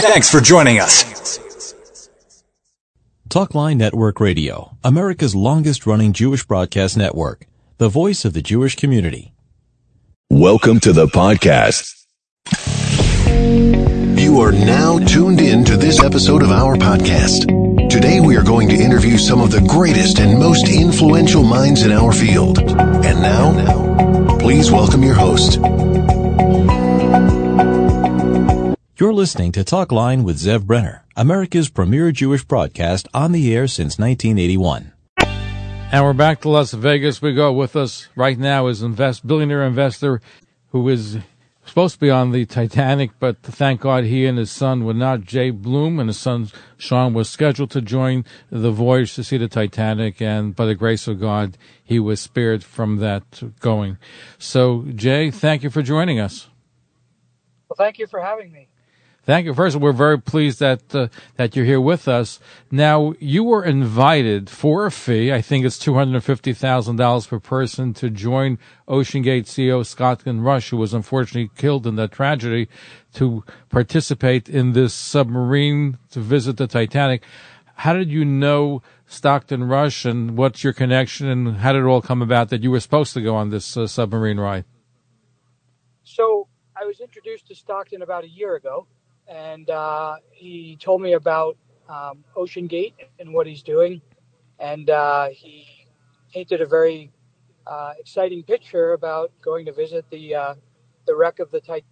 Thanks for joining us. Talkline Network Radio, America's longest running Jewish broadcast network, the voice of the Jewish community. Welcome to the podcast. You are now tuned in to this episode of our podcast. Today we are going to interview some of the greatest and most influential minds in our field. And now, please welcome your host. You're listening to Talk Line with Zev Brenner, America's premier Jewish broadcast on the air since 1981. And we're back to Las Vegas. We go with us right now is invest billionaire investor who is supposed to be on the Titanic, but thank God he and his son were not. Jay Bloom and his son Sean was scheduled to join the voyage to see the Titanic, and by the grace of God, he was spared from that going. So, Jay, thank you for joining us. Well, thank you for having me. Thank you. First, we're very pleased that uh, that you're here with us. Now, you were invited for a fee. I think it's two hundred and fifty thousand dollars per person to join OceanGate CEO Stockton Rush, who was unfortunately killed in that tragedy, to participate in this submarine to visit the Titanic. How did you know Stockton Rush, and what's your connection, and how did it all come about that you were supposed to go on this uh, submarine ride? So, I was introduced to Stockton about a year ago and uh, he told me about um, OceanGate and what he's doing, and uh, he painted a very uh, exciting picture about going to visit the uh, the wreck of the Titanic.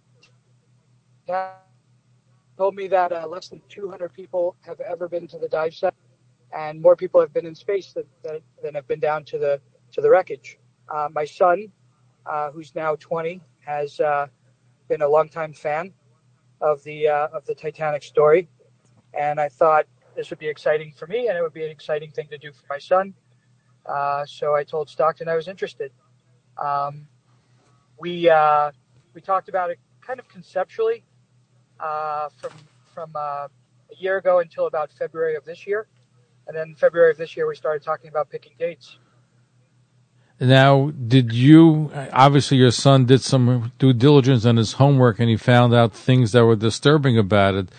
Told me that uh, less than 200 people have ever been to the dive site, and more people have been in space than, than, than have been down to the to the wreckage. Uh, my son, who's now 20, has been a longtime fan of the uh, of the Titanic story, and I thought this would be exciting for me, and it would be an exciting thing to do for my son. Uh, so I told Stockton I was interested. Um, we uh, we talked about it kind of conceptually uh, from from uh, a year ago until about February of this year, and then February of this year we started talking about picking dates. Now, did you obviously your son did some due diligence on his homework and he found out things that were disturbing about it?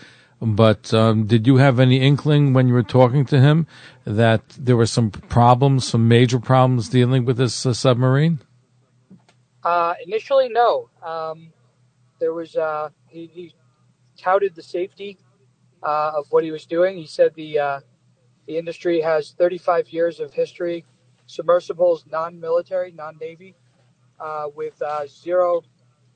But um, did you have any inkling when you were talking to him that there were some problems, some major problems dealing with this uh, submarine? Uh, initially, no. Um, there was uh, he, he, touted the safety uh, of what he was doing. He said the uh, the industry has 35 years of history submersibles, non-military, non-navy, uh, with uh, zero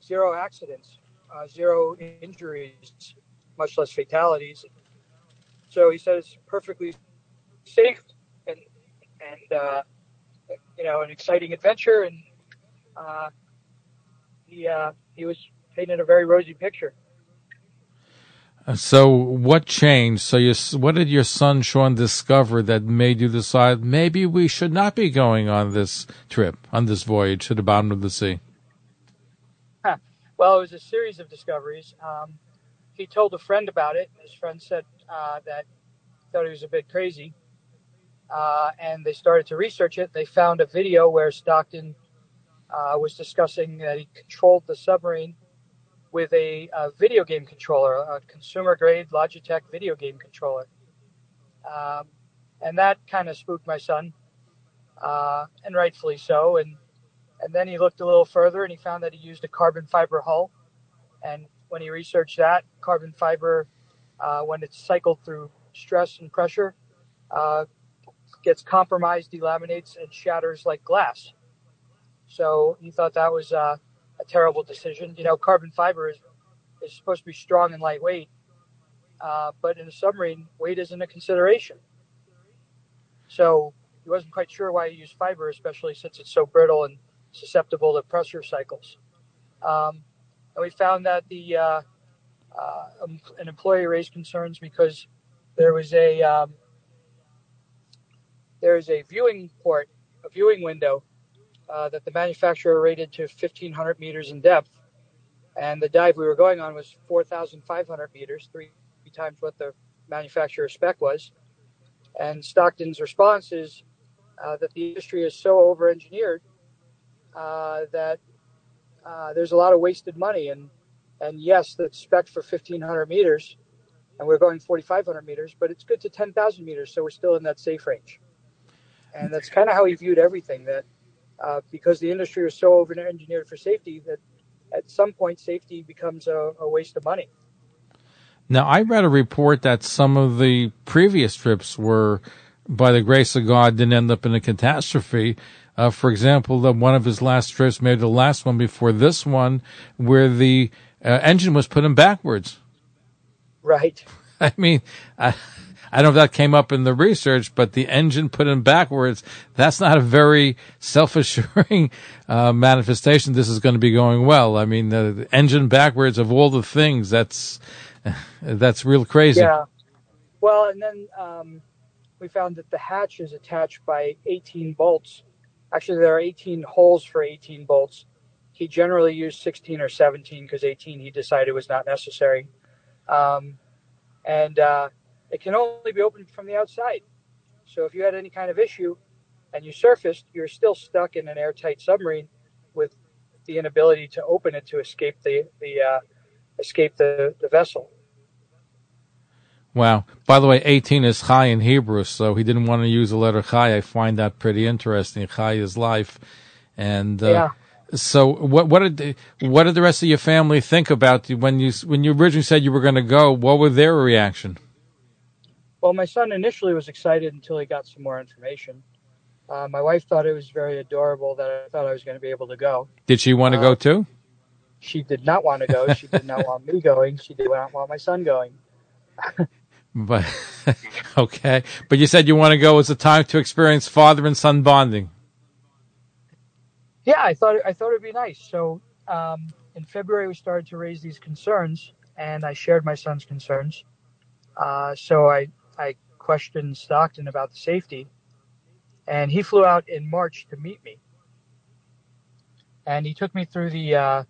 zero accidents, uh, zero injuries, much less fatalities. So he says perfectly safe and and uh, you know an exciting adventure, and uh, he uh, he was painting a very rosy picture. So what changed? So what did your son Sean discover that made you decide maybe we should not be going on this trip, on this voyage to the bottom of the sea? Well, it was a series of discoveries. Um, he told a friend about it. His friend said uh, that thought he was a bit crazy, uh, and they started to research it. They found a video where Stockton uh, was discussing that he controlled the submarine with a, a video game controller, a consumer grade Logitech video game controller. Um, and that kind of spooked my son, uh, and rightfully so. And and then he looked a little further and he found that he used a carbon fiber hull. And when he researched that, carbon fiber, uh, when it's cycled through stress and pressure, uh, gets compromised, delaminates, and shatters like glass. So he thought that was uh, a terrible decision. You know, carbon fiber is, is supposed to be strong and lightweight, uh, but in a submarine, weight isn't a consideration. So he wasn't quite sure why he used fiber, especially since it's so brittle and susceptible to pressure cycles. Um, and we found that the uh, uh, an employee raised concerns because there was a um, there is a viewing port, a viewing window uh, that the manufacturer rated to 1,500 meters in depth, and the dive we were going on was 4,500 meters, three times what the manufacturer spec was. And Stockton's response is uh, that the industry is so over-engineered uh, that uh, there's a lot of wasted money. And and yes, the spec for 1,500 meters and we're going 4,500 meters, but it's good to 10,000 meters, so we're still in that safe range. And that's kind of how he viewed everything. That because the industry is so over-engineered for safety, that at some point safety becomes a, a waste of money. Now, I read a report that some of the previous trips were, by the grace of God, didn't end up in a catastrophe. Uh, for example, the, one of his last trips, maybe the last one before this one, where the uh, engine was put in backwards. Right. I mean, I, I don't know if that came up in the research, but the engine put in backwards, that's not a very self-assuring uh, manifestation. This is going to be going well. I mean, the, the engine backwards of all the things, that's, that's real crazy. Yeah. Well, and then um, we found that the hatch is attached by 18 bolts. Actually, there are 18 holes for 18 bolts. He generally used 16 or 17 because 18 he decided was not necessary. Um, and uh, it can only be opened from the outside. So if you had any kind of issue and you surfaced, you're still stuck in an airtight submarine with the inability to open it to escape the the uh, escape the, the vessel. Wow. By the way, 18 is Chai in Hebrew, so he didn't want to use the letter Chai. I find that pretty interesting. Chai is life. And, uh, yeah. So what what did the, what did the rest of your family think about you when you when you originally said you were going to go? What were their reaction? Well, my son initially was excited until he got some more information. Uh, my wife thought it was very adorable that I thought I was going to be able to go. Did she want to Uh, go too? She did not want to go. She did not want me going. She did not want my son going. But okay, but you said you want to go as a time to experience father and son bonding. Yeah, I thought I thought it'd be nice. So um, in February we started to raise these concerns, and I shared my son's concerns. Uh, so I I questioned Stockton about the safety, and he flew out in March to meet me, and he took me through the uh,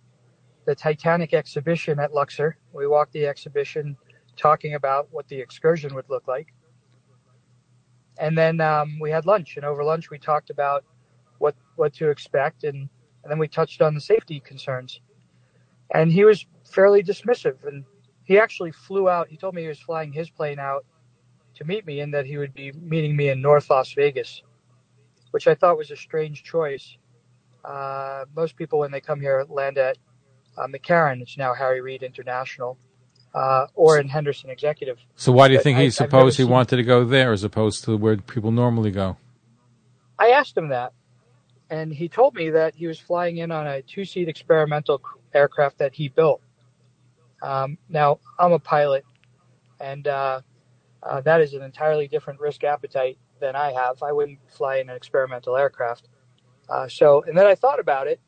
the Titanic exhibition at Luxor. We walked the exhibition, talking about what the excursion would look like, and then um, we had lunch. And over lunch we talked about what what to expect, and, and then we touched on the safety concerns. And he was fairly dismissive, and he actually flew out. He told me he was flying his plane out to meet me, and that he would be meeting me in North Las Vegas, which I thought was a strange choice. Uh, most people, when they come here, land at uh, McCarran. It's now Harry Reid International, uh, or in Henderson Executive. So why do you But think he I've supposed he wanted to go there as opposed to where people normally go? I asked him that, and he told me that he was flying in on a two-seat experimental aircraft that he built. Um, now, I'm a pilot, and uh, uh, that is an entirely different risk appetite than I have. I wouldn't fly in an experimental aircraft. Uh, so, and then I thought about it,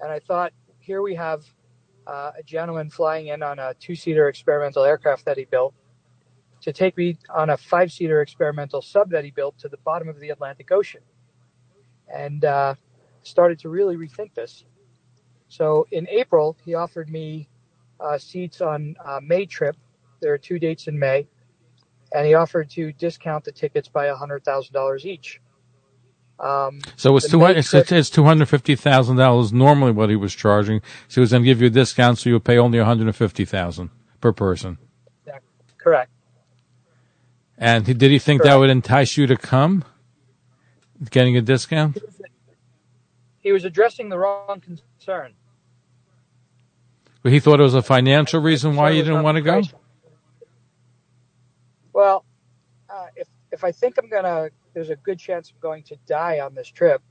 and I thought, here we have uh, a gentleman flying in on a two-seater experimental aircraft that he built to take me on a five-seater experimental sub that he built to the bottom of the Atlantic Ocean and uh, started to really rethink this. So in April, he offered me uh, seats on uh, May trip. There are two dates in May, and he offered to discount the tickets by hundred thousand dollars each. Um, So it's The two May. It's, it's two hundred fifty thousand dollars normally what he was charging. So he was going to give you a discount, so you would pay only one hundred and fifty thousand per person. correct. And he, did he think that would entice you to come, getting a discount? He was addressing the wrong concern. But he thought it was a financial reason why you didn't want to go. Well, uh, if if I think I'm gonna, there's a good chance I'm going to die on this trip.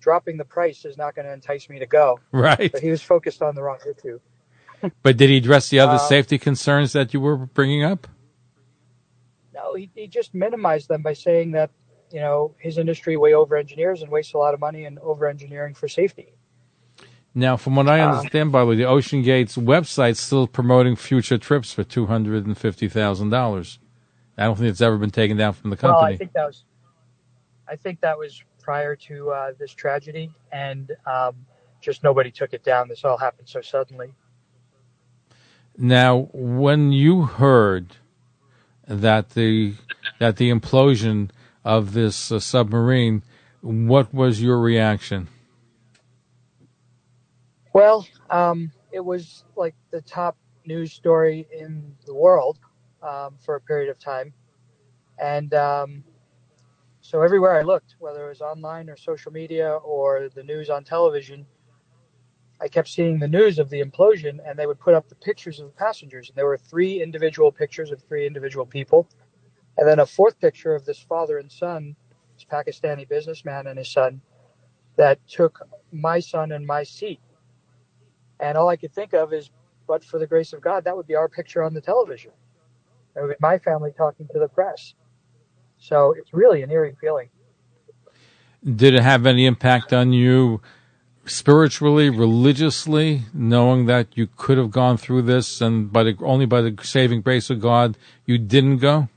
Dropping the price is not going to entice me to go. Right. But he was focused on the wrong issue. But did he address the other Um, safety concerns that you were bringing up? No, he, he just minimized them by saying that, you know, his industry way over engineers and wastes a lot of money in over engineering for safety. Now, from what I Uh, understand, by the way, the OceanGate's website's still promoting future trips for two hundred and fifty thousand dollars. I don't think it's ever been taken down from the Well, company. I think that was, I think that was prior to uh, this tragedy, and um, just nobody took it down. This all happened so suddenly. Now, when you heard that the that the implosion of this uh, submarine, what was your reaction? Well, um, it was like the top news story in the world. Um, for a period of time, and um, so everywhere I looked, whether it was online or social media or the news on television, I kept seeing the news of the implosion, and they would put up the pictures of the passengers, and there were three individual pictures of three individual people, and then a fourth picture of this father and son, this Pakistani businessman and his son, that took my son and my seat. And all I could think of is, but for the grace of God, that would be our picture on the television. Be my family talking to the press. So it's really an eerie feeling. Did it have any impact on you spiritually, religiously, knowing that you could have gone through this and by the, only by the saving grace of God you didn't go?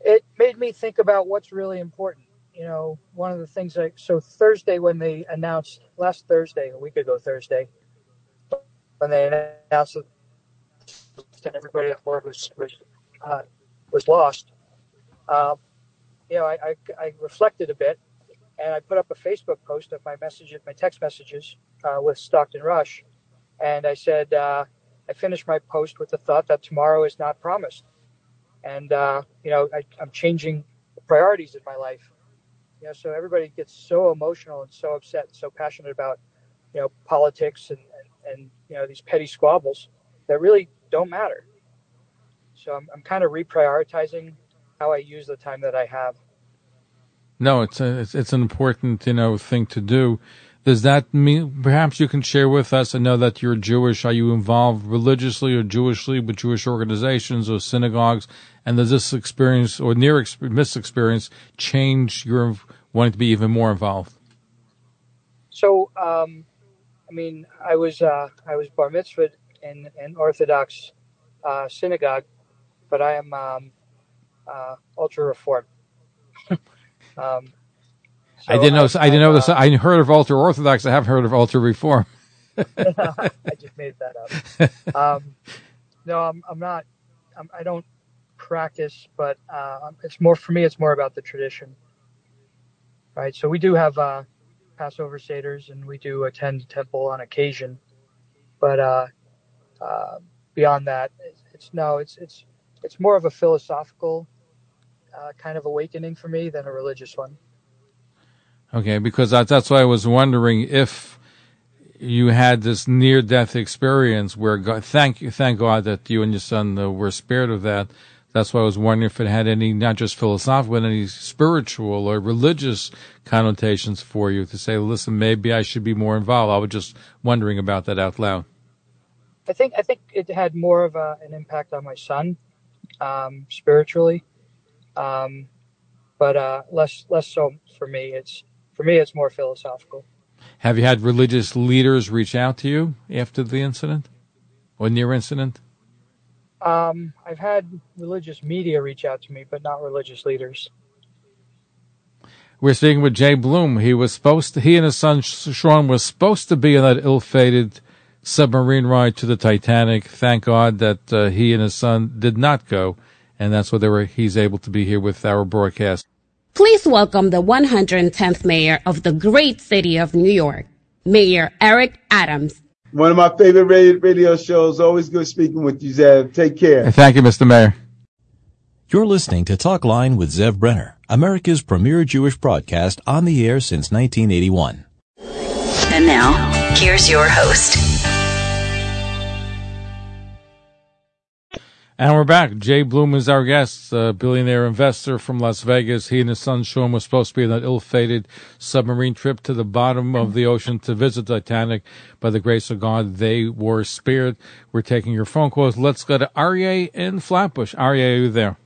It made me think about what's really important. You know, one of the things like so Thursday when they announced last Thursday, a week ago Thursday, when they announced that everybody at board was was, uh, was lost, um, you know, I, I, I, reflected a bit and I put up a Facebook post of my messages, my text messages uh, with Stockton Rush. And I said, uh, I finished my post with the thought that tomorrow is not promised. And, uh, you know, I, am changing priorities in my life. You know, so everybody gets so emotional and so upset and so passionate about, you know, politics and, and, and you know, these petty squabbles that really don't matter. So I'm, I'm kind of reprioritizing how I use the time that I have. No, it's a, it's, it's an important you know thing to do. Does that mean perhaps you can share with us? I know that you're Jewish. Are you involved religiously or Jewishly with Jewish organizations or synagogues? And does this experience or near miss experience change your wanting to be even more involved? So, um, I mean, I was uh, I was bar mitzvah in an Orthodox uh, synagogue, but I am um, uh, ultra reform. um, so I didn't know. I, I didn't know this. I heard of ultra orthodox. I haven't heard of ultra reform. I just made that up. Um, no, I'm, I'm not. I'm, I do not practice, but uh, it's more for me. It's more about the tradition, right? So we do have uh, Passover seders, and we do attend temple on occasion, but uh, uh, beyond that, it's, it's no. It's it's it's more of a philosophical uh, kind of awakening for me than a religious one. Okay, because that, that's why I was wondering if you had this near death experience where God, thank you, thank God that you and your son uh, were spared of that. That's why I was wondering if it had any, not just philosophical, but any spiritual or religious connotations for you to say, listen, maybe I should be more involved. I was just wondering about that out loud. I think I think it had more of a, an impact on my son um, spiritually um, but uh, less less so for me. It's for me, it's more philosophical. Have you had religious leaders reach out to you after the incident or near incident? Um, I've had religious media reach out to me, but not religious leaders. We're speaking with Jay Bloom. He was supposed to, he and his son Sean was supposed to be on that ill-fated submarine ride to the Titanic. Thank God that uh, he and his son did not go and that's why were, he's able to be here with our broadcast. Please welcome the 110th mayor of the great city of New York, Mayor Eric Adams. One of my favorite radio shows. Always good speaking with you, Zev. Take care. Thank you, Mr. Mayor. You're listening to Talk Line with Zev Brenner, America's premier Jewish broadcast on the air since 1981. And now, here's your host. And we're back. Jay Bloom is our guest, a billionaire investor from Las Vegas. He and his son Sean were supposed to be on that ill-fated submarine trip to the bottom of the ocean to visit Titanic. By the grace of God, they were spared. We're taking your phone calls. Let's go to Aryeh in Flatbush. Aryeh, are you there?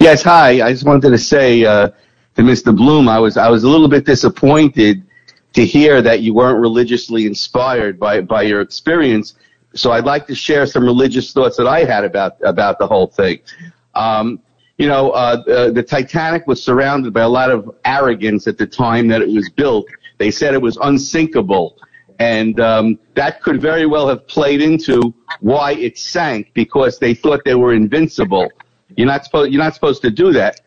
Yes, hi. I just wanted to say uh, to Mr. Bloom, I was I was a little bit disappointed to hear that you weren't religiously inspired by by your experience so I'd like to share some religious thoughts that I had about about the whole thing. Um, you know, uh, uh, the Titanic was surrounded by a lot of arrogance at the time that it was built. They said it was unsinkable, and um, that could very well have played into why it sank because they thought they were invincible. You're not supposed you're not supposed to do that.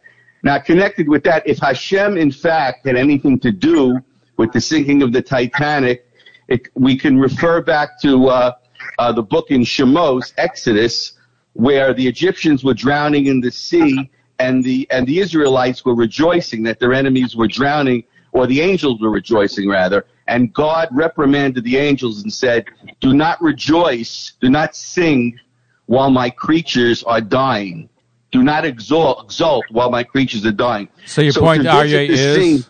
Now, connected with that, if Hashem in fact had anything to do with the sinking of the Titanic, it, we can refer back to uh, uh, the book in Shemos, Exodus, where the Egyptians were drowning in the sea and the and the Israelites were rejoicing that their enemies were drowning, or the angels were rejoicing rather, and God reprimanded the angels and said, "Do not rejoice, do not sing, while my creatures are dying. Do not exalt, exult while my creatures are dying." So your point, Aryeh, is scene,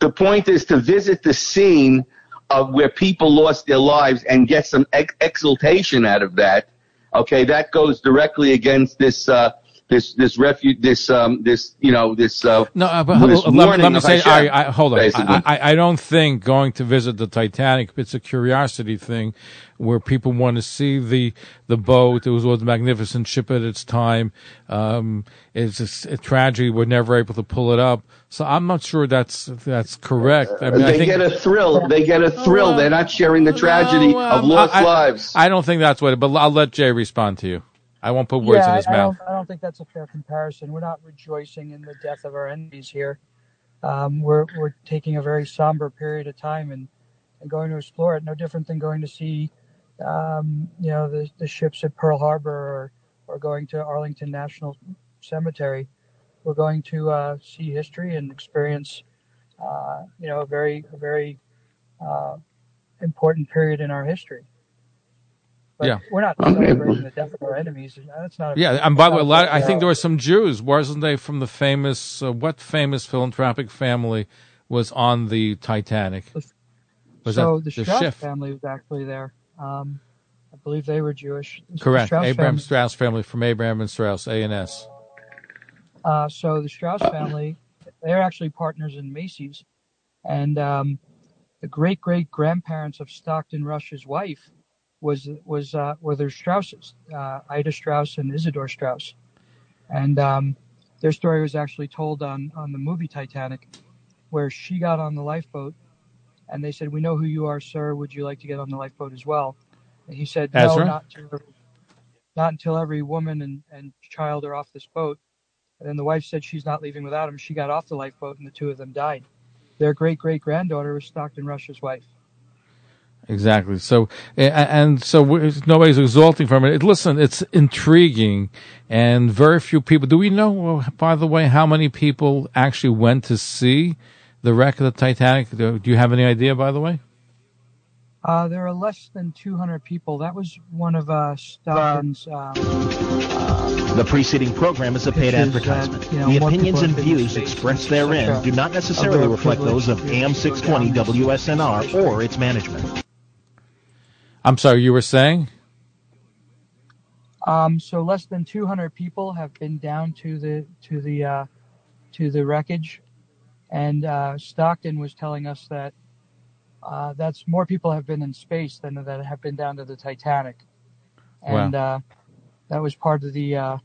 the point is to visit the scene of where people lost their lives and get some ex- exultation out of that. Okay, that goes directly against this uh, this this refuge this um this you know this uh no uh, but this let, let, me say Hashem, I, I, hold on. I, I, I don't think going to visit the Titanic it's a curiosity thing where people want to see the the boat it was, was a magnificent ship at its time um it's a, a tragedy we're never able to pull it up so I'm not sure that's that's correct I mean, they I think, get a thrill. They get a thrill. They're not sharing the tragedy No, of um, lost I, lives. I don't think that's what it but I'll let Jay respond to you I won't put words yeah, in his I, I mouth don't, I don't think that's a fair comparison. We're not rejoicing in the death of our enemies here. Um, we're we're taking a very somber period of time and, and going to explore it. No different than going to see, um, you know, the the ships at Pearl Harbor or or going to Arlington National Cemetery. We're going to uh, see history and experience, uh, you know, a very a very uh, important period in our history. But Yeah. we're not Okay. celebrating the death of our enemies. That's not. A, Yeah, and by the way, a lot. I think there were some Jews, wasn't they, from the famous uh, what famous philanthropic family was on the Titanic? Was so that the the Straus chef? family was actually there. Um, I believe they were Jewish. Correct, Straus Abraham family- Straus family from Abraham and Straus, A and S. Uh, so the Straus family, they're actually partners in Macy's, and um, the great great grandparents of Stockton Rush's wife was was uh, were their Strauses, uh, Ida Straus and Isidor Straus, and um, their story was actually told on on the movie Titanic, where she got on the lifeboat, and they said, "We know who you are, sir. Would you like to get on the lifeboat as well?" And he said, "No, Ezra? not until not until every woman and, and child are off this boat." And then the wife said she's not leaving without him. She got off the lifeboat, and the two of them died. Their great great granddaughter was Stockton Rush's wife. Exactly. So, and so nobody's exalting from it. Listen, it's intriguing, and very few people. Do we know, uh, by the way, how many people actually went to see the wreck of the Titanic? Do do you have any idea, by the way? Uh, there are less than 200 people. That was one of uh, Stockton's. Um, The preceding program is a paid Pitches that, advertisement. you know, the opinions and views expressed therein do not necessarily reflect those of AM 620 WSNR or its management. I'm sorry, you were saying? Um, so less than 200 people have been down to the to the uh, to the wreckage, and uh, Stockton was telling us that uh, that's more people have been in space than that have been down to the Titanic, and uh, that was part of the uh,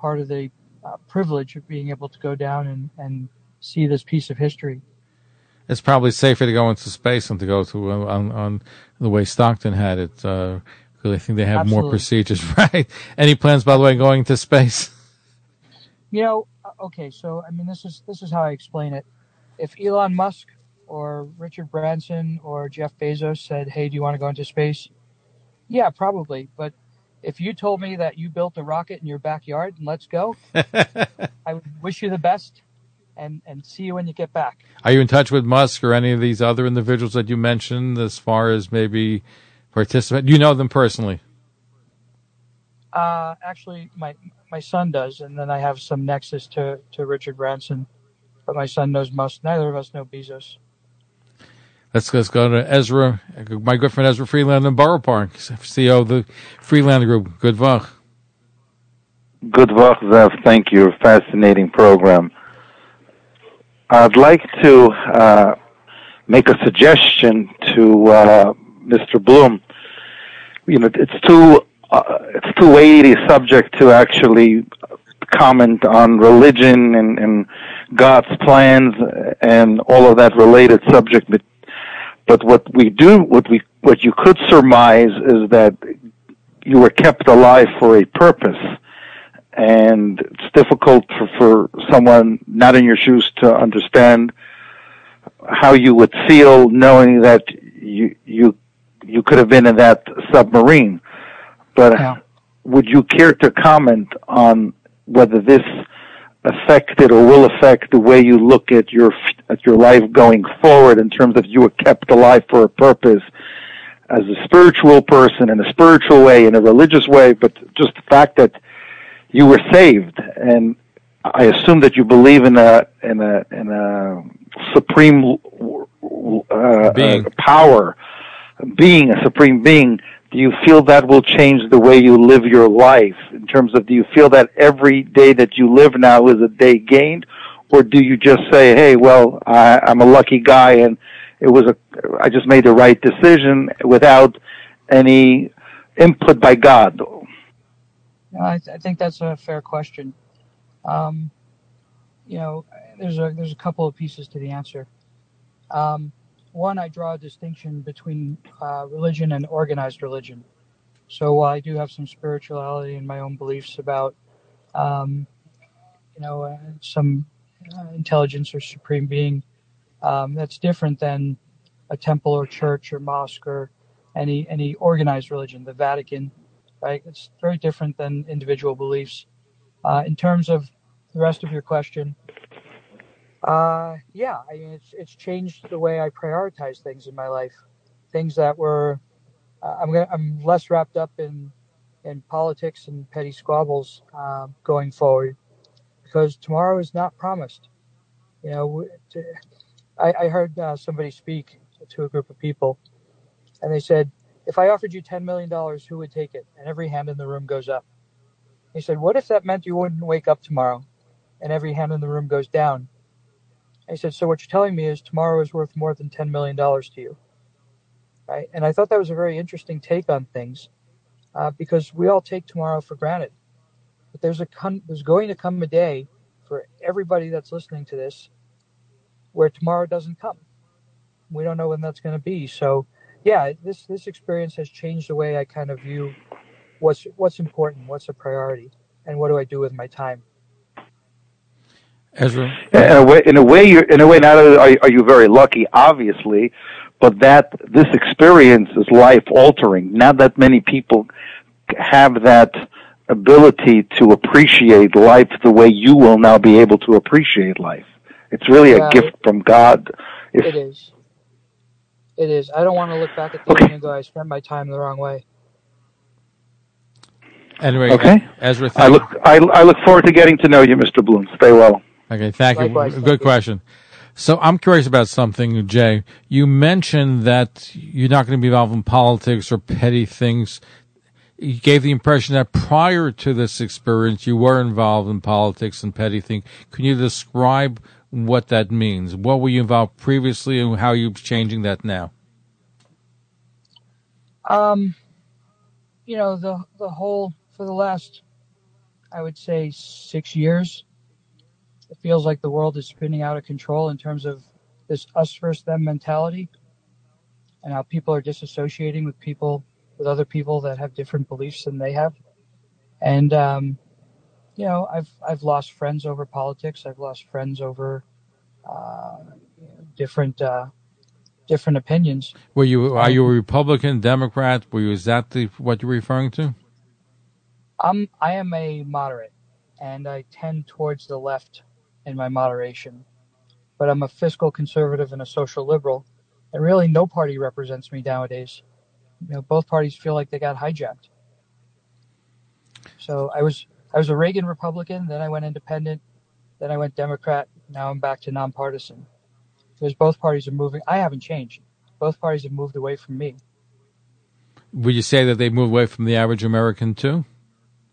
part of the uh, privilege of being able to go down and, and see this piece of history. It's probably safer to go into space than to go to uh, on, on the way Stockton had it. Uh, 'cause I think they have more procedures, right? Any plans, by the way, going to space? You know, uh, okay, so I mean, this is this is how I explain it. If Elon Musk or Richard Branson or Jeff Bezos said, "Hey, do you want to go into space?" Yeah, probably. But if you told me that you built a rocket in your backyard and let's go, I would wish you the best and and see you when you get back. Are you in touch with Musk or any of these other individuals that you mentioned as far as maybe participate? You know them personally. Uh, actually, my my son does, and then I have some nexus to to Richard Branson, but my son knows Musk. Neither of us know Bezos. Let's, let's go to Ezra, my good friend Ezra Freeland in Borough Park, CEO of the Freeland Group. Good Vach. Good work, Zev. Thank you. Fascinating program. I'd like to uh, make a suggestion to uh, Mr. Bloom. You know, it's too uh, it's too weighty subject to actually comment on religion and, and God's plans and all of that related subject. But but what we do, what we what you could surmise is that you were kept alive for a purpose and it's difficult for, for someone not in your shoes to understand how you would feel knowing that you you you could have been in that submarine. But Yeah. would you care to comment on whether this affected or will affect the way you look at your at your life going forward in terms of you were kept alive for a purpose as a spiritual person in a spiritual way in a religious way but just the fact that you were saved. And I assume that you believe in a in a in a supreme uh, Being. uh, power being a supreme being. Do you feel that will change the way you live your life? In terms of do you feel that every day that you live now is a day gained? Or do you just say hey well I, i'm a lucky guy and it was a i just made the right decision without any input by god I, I think that's a fair question. Um, you know, there's a there's a couple of pieces to the answer. Um, one, I draw a distinction between uh, religion and organized religion. So while I do have some spirituality and my own beliefs about, um, you know, uh, some uh, intelligence or supreme being, um, that's different than a temple or church or mosque or any any organized religion, the Vatican, right? It's very different than individual beliefs. Uh, in terms of the rest of your question, uh, yeah, I mean, it's it's changed the way I prioritize things in my life. Things that were, uh, I'm gonna, I'm less wrapped up in in politics and petty squabbles uh, going forward, because tomorrow is not promised. You know, I, I heard uh, somebody speak to a group of people, and they said, if I offered you $10 million, who would take it? And every hand in the room goes up. He said, what if that meant you wouldn't wake up tomorrow? And every hand in the room goes down. He said, so what you're telling me is tomorrow is worth more than $10 million to you. Right? And I thought that was a very interesting take on things uh, because we all take tomorrow for granted. But there's a con- there's going to come a day for everybody that's listening to this where tomorrow doesn't come. We don't know when that's going to be. So, yeah, this this experience has changed the way I kind of view what's what's important, what's a priority, and what do I do with my time. Ezra, in a way in a way you're in a way not only are, are you very lucky obviously but that this experience is life altering not that many people have that ability to appreciate life the way you will now be able to appreciate life it's really a Yeah, gift from god if, It is. It is. I don't want to look back at the day and go, I spent my time the wrong way. anyway, Okay. Ezra, i look I, I look forward to getting to know you mr bloom stay well Okay, thank Likewise, you. thank Good you. question. So I'm curious about something, Jay. You mentioned that you're not going to be involved in politics or petty things. You gave the impression that prior to this experience, you were involved in politics and petty things. Can you describe what that means? What were you involved previously and how are you're changing that now? Um, you know, the the whole for the last, I would say, six years, it feels like the world is spinning out of control in terms of this us versus them mentality, and how people are disassociating with people with other people that have different beliefs than they have, and um, you know, I've I've lost friends over politics. I've lost friends over uh, different uh, different opinions. Were you, are you a Republican, Democrat? Were you, is that the, what you're referring to? I'm I am a moderate, and I tend towards the left in my moderation, but I'm a fiscal conservative and a social liberal, and really no party represents me nowadays. You know, both parties feel like they got hijacked. So I was I was a Reagan Republican, then I went independent, then I went Democrat. Now I'm back to nonpartisan. Because both parties are moving. I haven't changed. Both parties have moved away from me. Would you say that they've moved away from the average American too?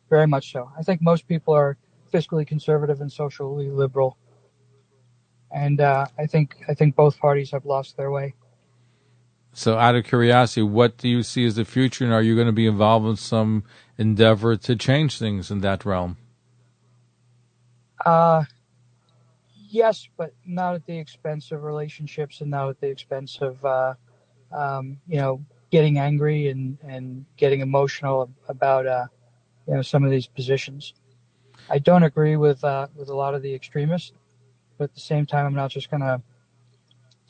Very much so. I think most people are fiscally conservative and socially liberal, and uh, I think I think both parties have lost their way. So, out of curiosity, what do you see as the future, and are you going to be involved in some endeavor to change things in that realm? Uh, yes, but not at the expense of relationships, and not at the expense of uh, um, you know getting angry and and getting emotional about uh, you know some of these positions. I don't agree with uh, with a lot of the extremists, but at the same time, I'm not just going to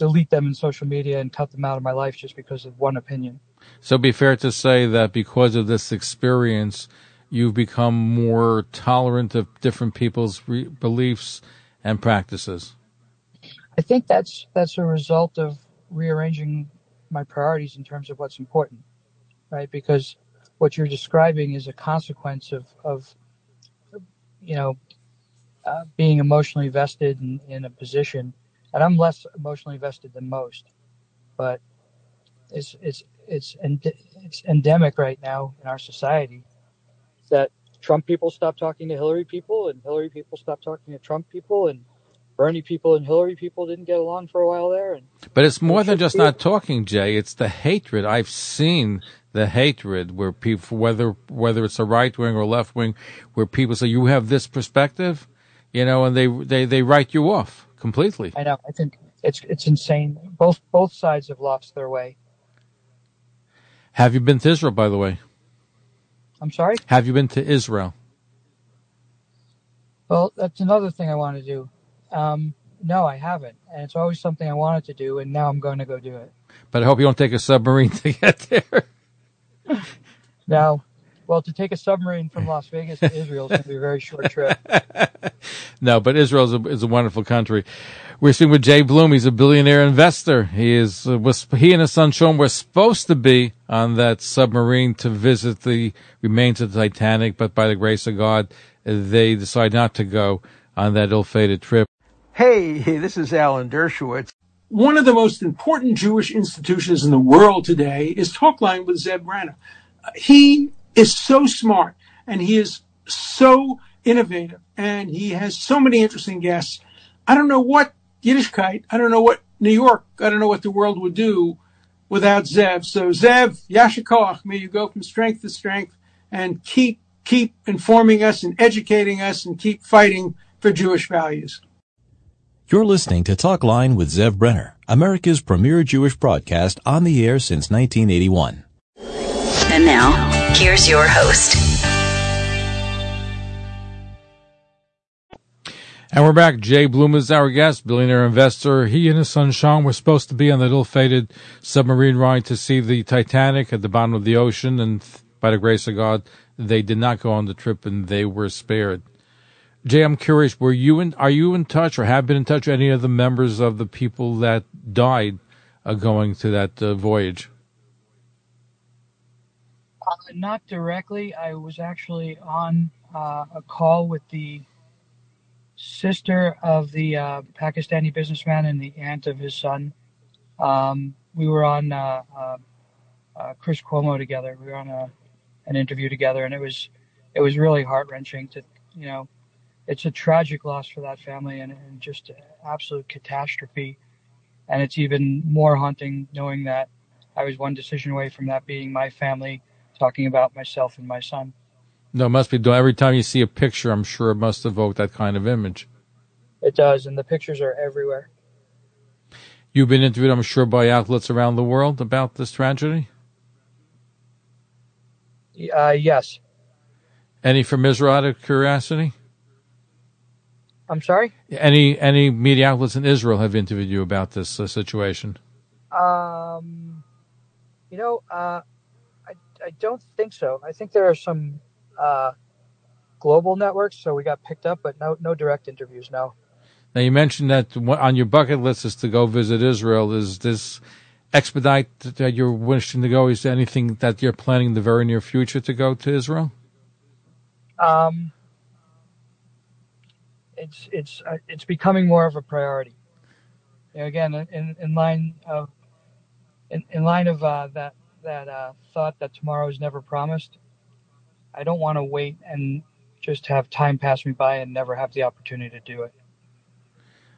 delete them in social media and cut them out of my life just because of one opinion. So, be fair to say that because of this experience, you've become more tolerant of different people's re- beliefs and practices? I think that's that's a result of rearranging my priorities in terms of what's important, right? Because what you're describing is a consequence of of you know uh, being emotionally vested in, in a position, and I'm less emotionally invested than most, but it's it's it's end- it's endemic right now in our society that Trump people stop talking to Hillary people, and Hillary people stop talking to Trump people, and Bernie people and Hillary people didn't get along for a while there. And But it's more than just not talking, Jay. It's the hatred. I've seen the hatred where people, whether whether it's a right wing or left wing, where people say you have this perspective, you know, and they they they write you off completely. I know. I think it's it's insane. Both both sides have lost their way. Have you been to Israel, by the way? I'm sorry. Have you been to Israel? Well, that's another thing I want to do. Um, no, I haven't, and it's always something I wanted to do, and now I'm going to go do it. But I hope you don't take a submarine to get there. Now, well, to take a submarine from Las Vegas to Israel is going to be a very short trip. no, but Israel is a, is a wonderful country. We're speaking with Jay Bloom. He's a billionaire investor. He is uh, was he and his son Sean were supposed to be on that submarine to visit the remains of the Titanic, but by the grace of God, they decided not to go on that ill-fated trip. Hey, this is Alan Dershowitz. One of the most important Jewish institutions in the world today is Talkline with Zev Brenner. He is so smart and he is so innovative and he has so many interesting guests. I don't know what Yiddishkeit, I don't know what New York, I don't know what the world would do without Zev. So Zev, Yasher Koach, may you go from strength to strength and keep keep informing us and educating us and keep fighting for Jewish values. You're listening to Talk Line with Zev Brenner, America's premier Jewish broadcast on the air since 1981. And now, here's your host. And we're back. Jay Bloom is our guest, billionaire investor. He and his son Sean were supposed to be on that ill-fated submarine ride to see the Titanic at the bottom of the ocean, and by the grace of God, they did not go on the trip, and they were spared. Jay, I'm curious, were you in, are you in touch or have been in touch with any of the members of the people that died uh, going to that uh, voyage? Uh, not directly. I was actually on uh, a call with the sister of the uh, Pakistani businessman and the aunt of his son. Um, we were on uh, uh, Chris Cuomo together. We were on a, an interview together, and it was it was really heart wrenching. To you know, it's a tragic loss for that family, and, and just an absolute catastrophe. And it's even more haunting knowing that I was one decision away from that being my family talking about myself and my son. No, it must be every time you see a picture. I'm sure it must evoke that kind of image. It does, and the pictures are everywhere. You've been interviewed, I'm sure, by outlets around the world about this tragedy. Uh, yes. Any from Israel, out of curiosity? I'm sorry. Any any media outlets in Israel have interviewed you about this uh, situation? Um, you know, uh, I don't think so. I think there are some uh, global networks, so we got picked up, but no no direct interviews. No. Now you mentioned that on your bucket list is to go visit Israel. Is this expedite that you're wishing to go? Is there anything that you're planning in the very near future to go to Israel? Um, it's it's uh, it's becoming more of a priority. You know, again, in in line of in, in line of uh, that that uh, thought that tomorrow is never promised. I don't want to wait and just have time pass me by and never have the opportunity to do it.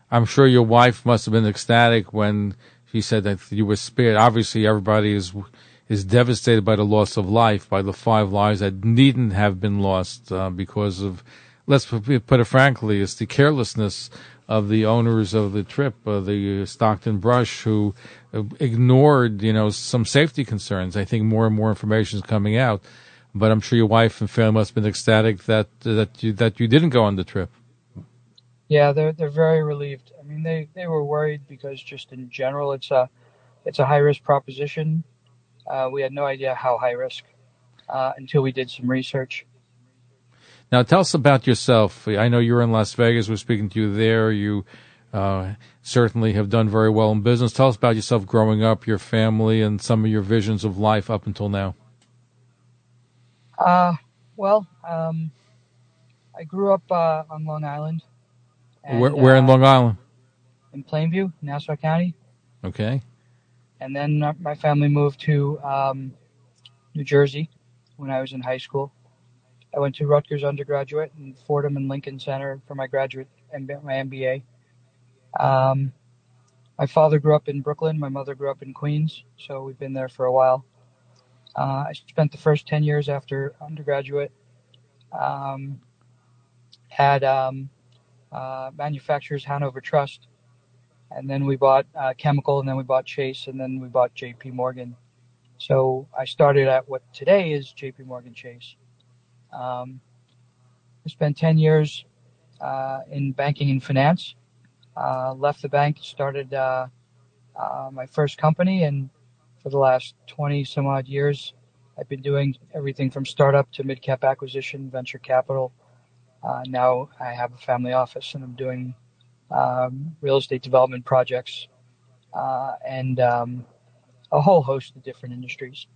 I'm sure your wife must have been ecstatic when she said that you were spared. Obviously, everybody is is devastated by the loss of life, by the five lives that needn't have been lost uh, because of, let's put it frankly, it's the carelessness of the owners of the trip, uh, the Stockton Rush, who ignored, you know, some safety concerns. I think more and more information is coming out, but I'm sure your wife and family must have been ecstatic that that you that you didn't go on the trip. Yeah, they're they're very relieved. I mean, they they were worried because just in general, it's a it's a high risk proposition. Uh, we had no idea how high risk uh, until we did some research, Now, tell us about yourself. I know you're in Las Vegas. We're speaking to you there. You uh, certainly have done very well in business. Tell us about yourself growing up, your family, and some of your visions of life up until now. Uh, well, um, I grew up uh, on Long Island. And, where, where in uh, Long Island? In Plainview, Nassau County. Okay. And then my family moved to um, New Jersey when I was in high school. I went to Rutgers undergraduate and Fordham and Lincoln Center for my graduate and my MBA. Um, my father grew up in Brooklyn. My mother grew up in Queens, so we've been there for a while. Uh, I spent the first 10 years after undergraduate um, had um, uh, manufacturers Hanover Trust, and then we bought uh, Chemical, and then we bought Chase, and then we bought J.P. Morgan. So I started at what today is J.P. Morgan Chase. Um, I spent 10 years uh, in banking and finance. Uh, left the bank, started uh, uh, my first company, and for the last 20 some odd years, I've been doing everything from startup to mid cap acquisition, venture capital. Uh, now I have a family office and I'm doing um, real estate development projects uh, and um, a whole host of different industries.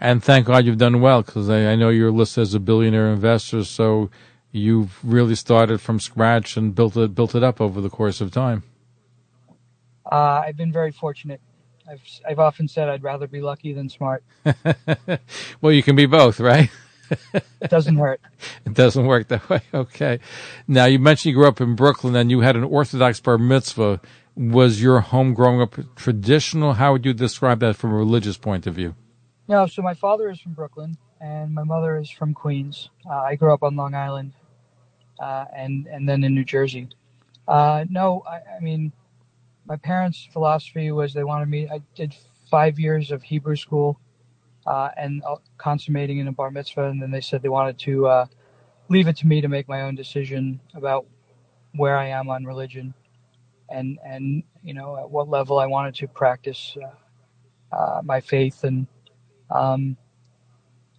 And thank God you've done well because I, I, know you're listed as a billionaire investor. So you've really started from scratch and built it built it up over the course of time. Uh, I've been very fortunate. I've I've often said I'd rather be lucky than smart. well, you can be both, right? it doesn't hurt. It doesn't work that way. Okay. Now you mentioned you grew up in Brooklyn and you had an Orthodox bar mitzvah. Was your home growing up traditional? How would you describe that from a religious point of view? No, so my father is from Brooklyn and my mother is from Queens. Uh, I grew up on Long Island, uh, and and then in New Jersey. Uh, no, I, I, mean, my parents' philosophy was they wanted me. I did five years of Hebrew school, uh, and uh, consummating in a bar mitzvah, and then they said they wanted to uh, leave it to me to make my own decision about where I am on religion, and and you know at what level I wanted to practice my faith and. Um,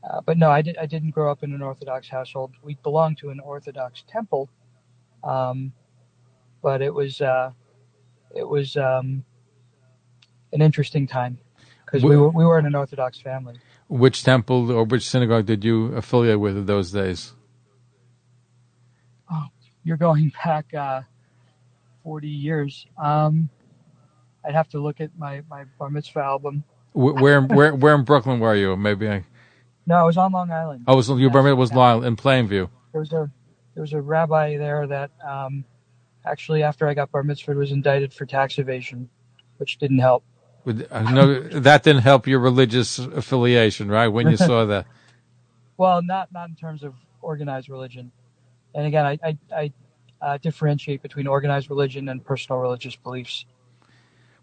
uh, but no, I, did, I didn't grow up in an Orthodox household. We belonged to an Orthodox temple, um, but it was uh, it was um, an interesting time because we were we were in an Orthodox family. Which temple or which synagogue did you affiliate with in those days? Oh, you're going back uh, forty years. Um, I'd have to look at my my bar mitzvah album. Where where where in Brooklyn were you? Maybe I. No, I was on Long Island. Oh, was your bar was Long in Plainview. There was a there was a rabbi there that um, actually after I got bar mitzvah was indicted for tax evasion, which didn't help. With, uh, no, that didn't help your religious affiliation, right? When you saw that. well, not not in terms of organized religion, and again, I I, I uh, differentiate between organized religion and personal religious beliefs.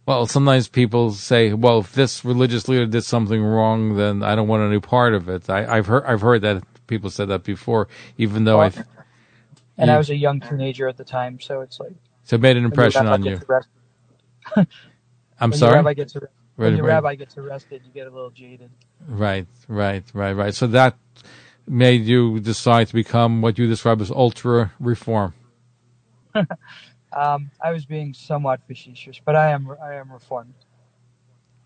Well, sometimes people say, "Well, if this religious leader did something wrong, then I don't want any part of it." I, have heard I've heard that people said that before, even though well, I. and I was a young teenager at the time, so it's like. So it made an impression on you. I'm when sorry. Rabbi gets arrested, when your rabbi gets arrested, you get a little jaded. Right, right, right, right. So that made you decide to become what you describe as ultra reform. Um, I was being somewhat facetious, but I am I am reformed.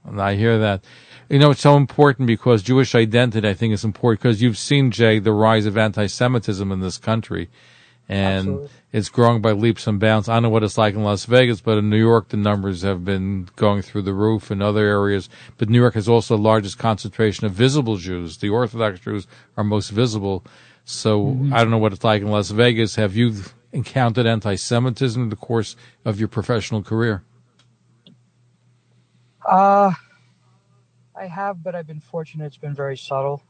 And I hear that. You know, it's so important because Jewish identity, I think, is important because you've seen, Jay, the rise of anti-Semitism in this country. And Absolutely. it's growing by leaps and bounds. I don't know what it's like in Las Vegas, but in New York, the numbers have been going through the roof in other areas. But New York has also the largest concentration of visible Jews. The Orthodox Jews are most visible. So mm-hmm. I don't know what it's like in Las Vegas. Have you encountered anti-Semitism in the course of your professional career? Uh, I have, but I've been fortunate. It's been very subtle.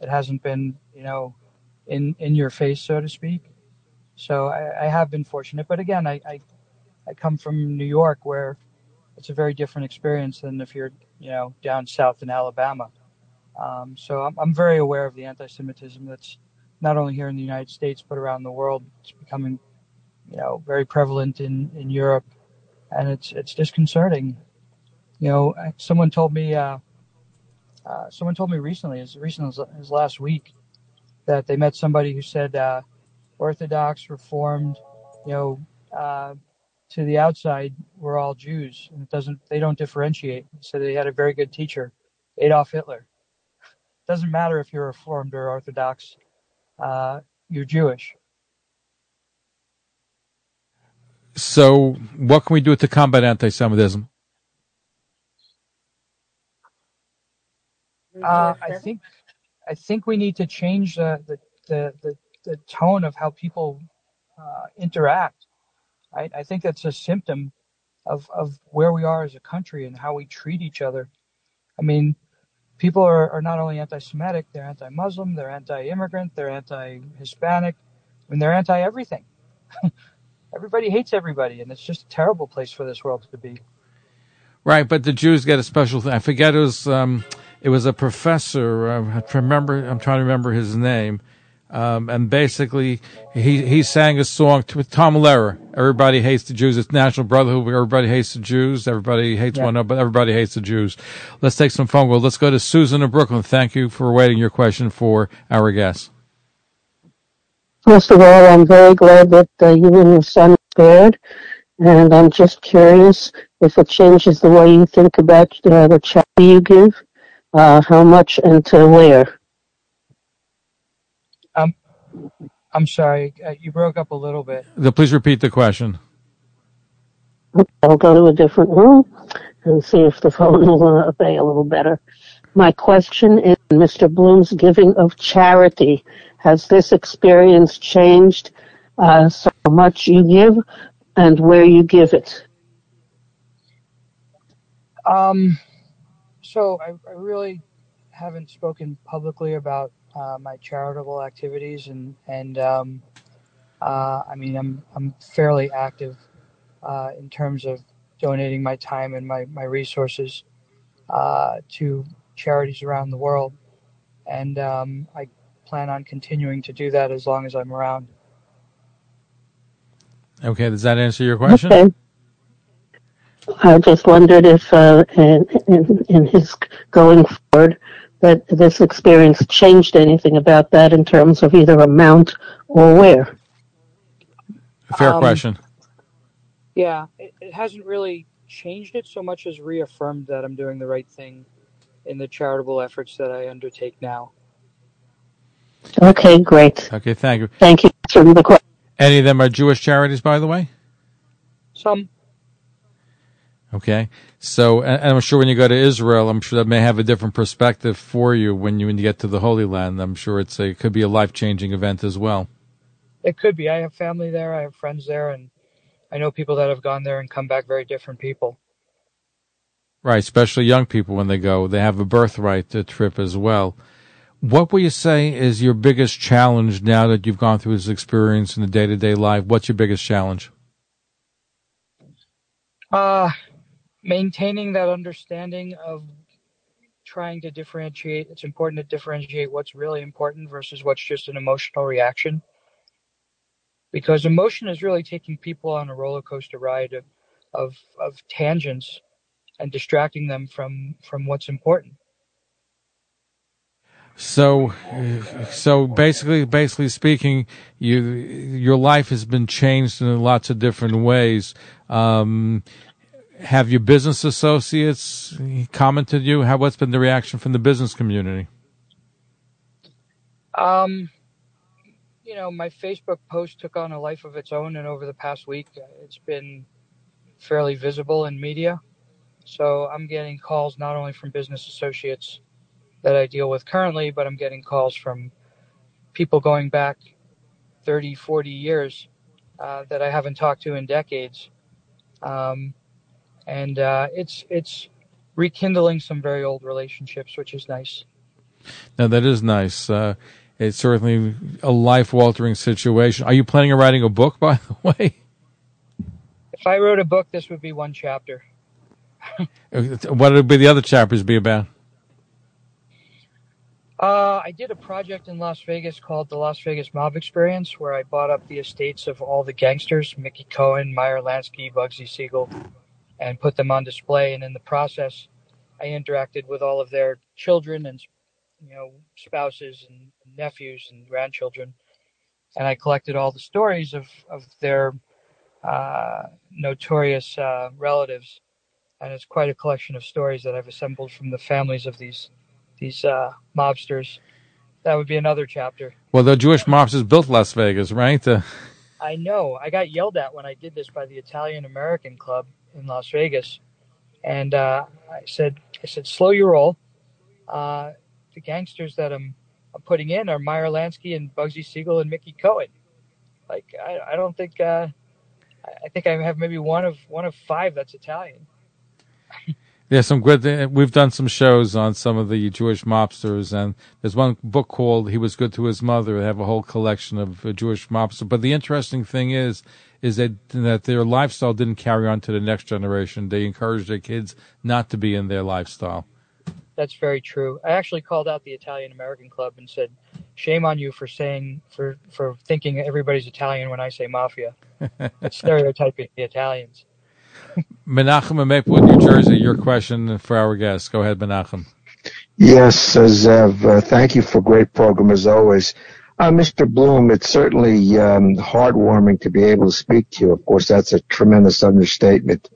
It hasn't been, you know, in in your face, so to speak. So I, I have been fortunate. But again, I, I I come from New York, where it's a very different experience than if you're, you know, down south in Alabama. Um, so I'm, I'm very aware of the anti-Semitism that's not only here in the United States but around the world. It's becoming, you know, very prevalent in, in Europe, and it's it's disconcerting. You know, someone told me, uh, uh, someone told me recently, as recent as, as last week, that they met somebody who said uh, Orthodox, Reformed, you know, uh, to the outside, we're all Jews, and it doesn't. They don't differentiate. So they had a very good teacher, Adolf Hitler. Doesn't matter if you're Reformed or Orthodox, uh, you're Jewish. So, what can we do to combat anti-Semitism? Uh, I think I think we need to change the the, the, the, the tone of how people uh, interact. I, I think that's a symptom of, of where we are as a country and how we treat each other. I mean, people are, are not only anti Semitic, they're anti Muslim, they're anti immigrant, they're anti Hispanic, I mean, they're anti everything. everybody hates everybody, and it's just a terrible place for this world to be. Right, but the Jews get a special thing. I forget it was um, it was a professor. Uh, I remember. I'm trying to remember his name. Um, and basically, he he sang a song to, with Tom Lehrer. Everybody hates the Jews. It's National Brotherhood. Everybody hates the Jews. Everybody hates yeah. one another, but everybody hates the Jews. Let's take some phone calls. Let's go to Susan in Brooklyn. Thank you for waiting your question for our guest. First of all, I'm very glad that uh, you and your son are spared, and I'm just curious if it changes the way you think about uh, the charity you give, uh, how much and to where. Um, I'm sorry, uh, you broke up a little bit. please repeat the question. I'll go to a different room and see if the phone will obey a little better. My question is Mr. Bloom's giving of charity. Has this experience changed uh, so much you give and where you give it? Um, so I, I really haven't spoken publicly about uh, my charitable activities, and and um, uh, I mean I'm I'm fairly active uh, in terms of donating my time and my my resources uh, to charities around the world, and um, I plan on continuing to do that as long as I'm around. Okay, does that answer your question? Okay. I just wondered if, uh, in, in, in his going forward, that this experience changed anything about that in terms of either amount or where? Fair um, question. Yeah, it, it, hasn't really changed it so much as reaffirmed that I'm doing the right thing in the charitable efforts that I undertake now. Okay, great. Okay, thank you. Thank you for the question. Any of them are Jewish charities, by the way? Some. Okay, so and I'm sure when you go to Israel, I'm sure that may have a different perspective for you when you when you get to the Holy Land. I'm sure it's a, it could be a life changing event as well. It could be. I have family there. I have friends there, and I know people that have gone there and come back very different people. Right, especially young people when they go, they have a birthright to trip as well. What would you say is your biggest challenge now that you've gone through this experience in the day to day life? What's your biggest challenge? Uh, maintaining that understanding of trying to differentiate. It's important to differentiate what's really important versus what's just an emotional reaction. Because emotion is really taking people on a roller coaster ride of, of, of tangents and distracting them from, from what's important. So, so basically, basically speaking, you your life has been changed in lots of different ways. Um, have your business associates commented you? How what's been the reaction from the business community? Um, you know, my Facebook post took on a life of its own, and over the past week, it's been fairly visible in media. So I'm getting calls not only from business associates that I deal with currently, but I'm getting calls from people going back 30, 40 years uh, that I haven't talked to in decades. Um, and uh, it's it's rekindling some very old relationships, which is nice. Now that is nice. Uh, it's certainly a life altering situation. Are you planning on writing a book, by the way? If I wrote a book, this would be one chapter. what would be the other chapters be about? Uh, I did a project in Las Vegas called the Las Vegas Mob Experience, where I bought up the estates of all the gangsters, Mickey Cohen, Meyer Lansky, Bugsy Siegel, and put them on display. And in the process, I interacted with all of their children and, you know, spouses and, nephews and grandchildren, and I collected all the stories of of their uh, notorious uh, relatives, and it's quite a collection of stories that I've assembled from the families of these these uh, mobsters. That would be another chapter. Well, the Jewish mobsters built Las Vegas, right? Uh, I know. I got yelled at when I did this by the Italian American Club in Las Vegas, and uh, I said, "I said, slow your roll. Uh, the gangsters that I'm, I'm putting in are Meyer Lansky and Bugsy Siegel and Mickey Cohen. Like, I, I don't think. Uh, I think I have maybe one of one of five that's Italian. Yeah, some good. We've done some shows on some of the Jewish mobsters, and there's one book called "He Was Good to His Mother." They have a whole collection of uh, Jewish mobsters. But the interesting thing is, is that that their lifestyle didn't carry on to the next generation. They encouraged their kids not to be in their lifestyle. That's very true. I actually called out the Italian American Club and said, "Shame on you for saying for for thinking everybody's Italian when I say mafia. Stereotyping the Italians." Menachem in Maplewood, New Jersey. Your question for our guest. Go ahead, Menachem. Yes, uh, Zev. Uh, thank you for a great program as always. Uh, Mr. Bloom, it's certainly um, heartwarming to be able to speak to you. Of course, that's a tremendous understatement.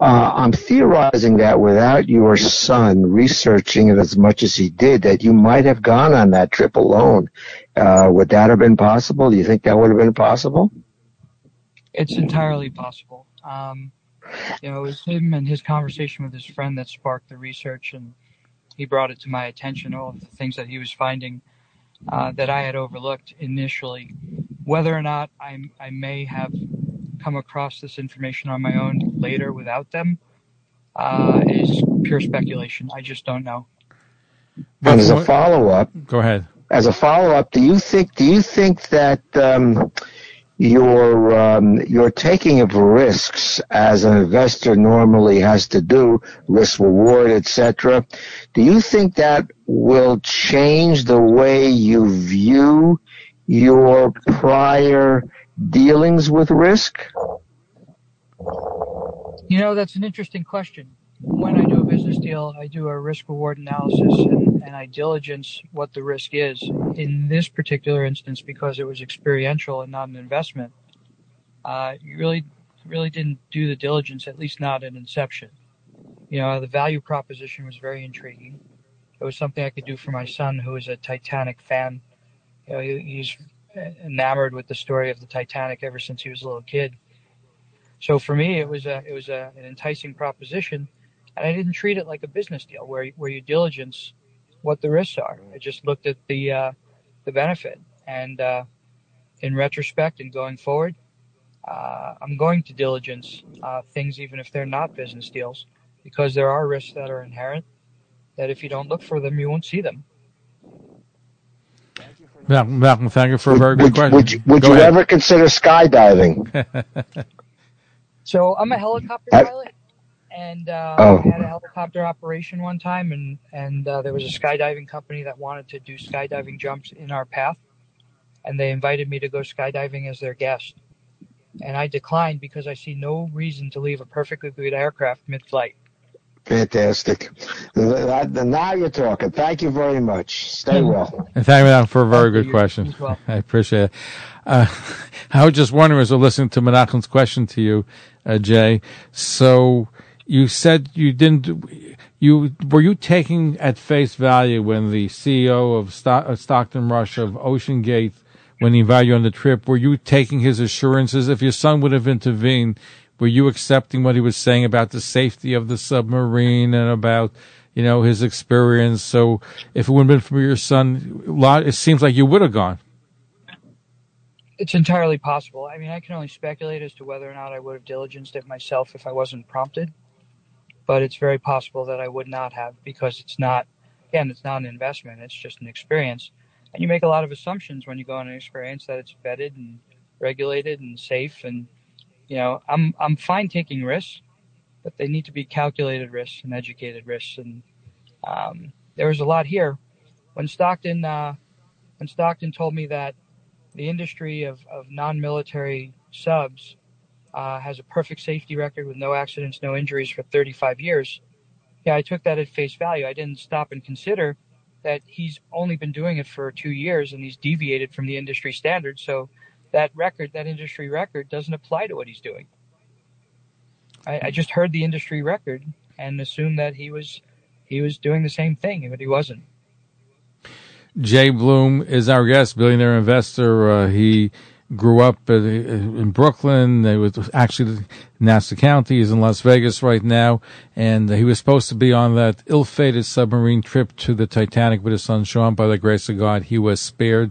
Uh, I'm theorizing that without your son researching it as much as he did, that you might have gone on that trip alone. Uh, would that have been possible? Do you think that would have been possible? It's entirely possible. Um, you know, it was him and his conversation with his friend that sparked the research, and he brought it to my attention all of the things that he was finding uh, that I had overlooked initially. Whether or not I, I may have come across this information on my own later without them uh, is pure speculation. I just don't know. And as a follow up, go ahead. As a follow up, do you think do you think that um, your um, your taking of risks as an investor normally has to do risk reward etc do you think that will change the way you view your prior dealings with risk? You know that's an interesting question. When I do a business deal, I do a risk reward analysis and, and, I diligence what the risk is. In this particular instance, because it was experiential and not an investment, uh, you really, really didn't do the diligence, at least not at inception. You know, the value proposition was very intriguing. It was something I could do for my son, who is a Titanic fan. You know, he, he's enamored with the story of the Titanic ever since he was a little kid. So for me, it was a it was a, an enticing proposition and I didn't treat it like a business deal where where you diligence what the risks are. I just looked at the uh, the benefit, and uh, in retrospect and going forward, uh, I'm going to diligence uh, things even if they're not business deals, because there are risks that are inherent that if you don't look for them, you won't see them. Malcolm, Malcolm thank you for a very good question. Would you, would you ever consider skydiving? so I'm a helicopter pilot and uh, oh. had a helicopter operation one time, and and uh, there was a skydiving company that wanted to do skydiving jumps in our path, and they invited me to go skydiving as their guest, and I declined because I see no reason to leave a perfectly good aircraft mid-flight. Fantastic. Now you're talking. Thank you very much. Stay well. And thank you for a very good question. Well. I appreciate it. Uh, I was just wondering as I was listening to Menachem's question to you, uh, Jay. So you said you didn't. You were you taking at face value when the CEO of uh, Stockton Rush of OceanGate, when he invited you on the trip, were you taking his assurances? If your son would have intervened, were you accepting what he was saying about the safety of the submarine and about you know his experience? So if it wouldn't been for your son, it seems like you would have gone. It's entirely possible. I mean, I can only speculate as to whether or not I would have diligenced it myself if I wasn't prompted but it's very possible that I would not have because it's not, again, it's not an investment. It's just an experience. And you make a lot of assumptions when you go on an experience that it's vetted and regulated and safe. And, you know, I'm, I'm fine taking risks, but they need to be calculated risks and educated risks. And, um, there was a lot here when Stockton, uh, when Stockton told me that the industry of, of non-military subs uh, has a perfect safety record with no accidents, no injuries for 35 years. Yeah, I took that at face value. I didn't stop and consider that he's only been doing it for two years and he's deviated from the industry standard. So that record, that industry record, doesn't apply to what he's doing. I, I just heard the industry record and assumed that he was he was doing the same thing, but he wasn't. Jay Bloom is our guest, billionaire investor. Uh, he grew up uh, in Brooklyn. They was actually Nassau County. He's in Las Vegas right now, and he was supposed to be on that ill-fated submarine trip to the Titanic with his son Sean. By the grace of God, he was spared.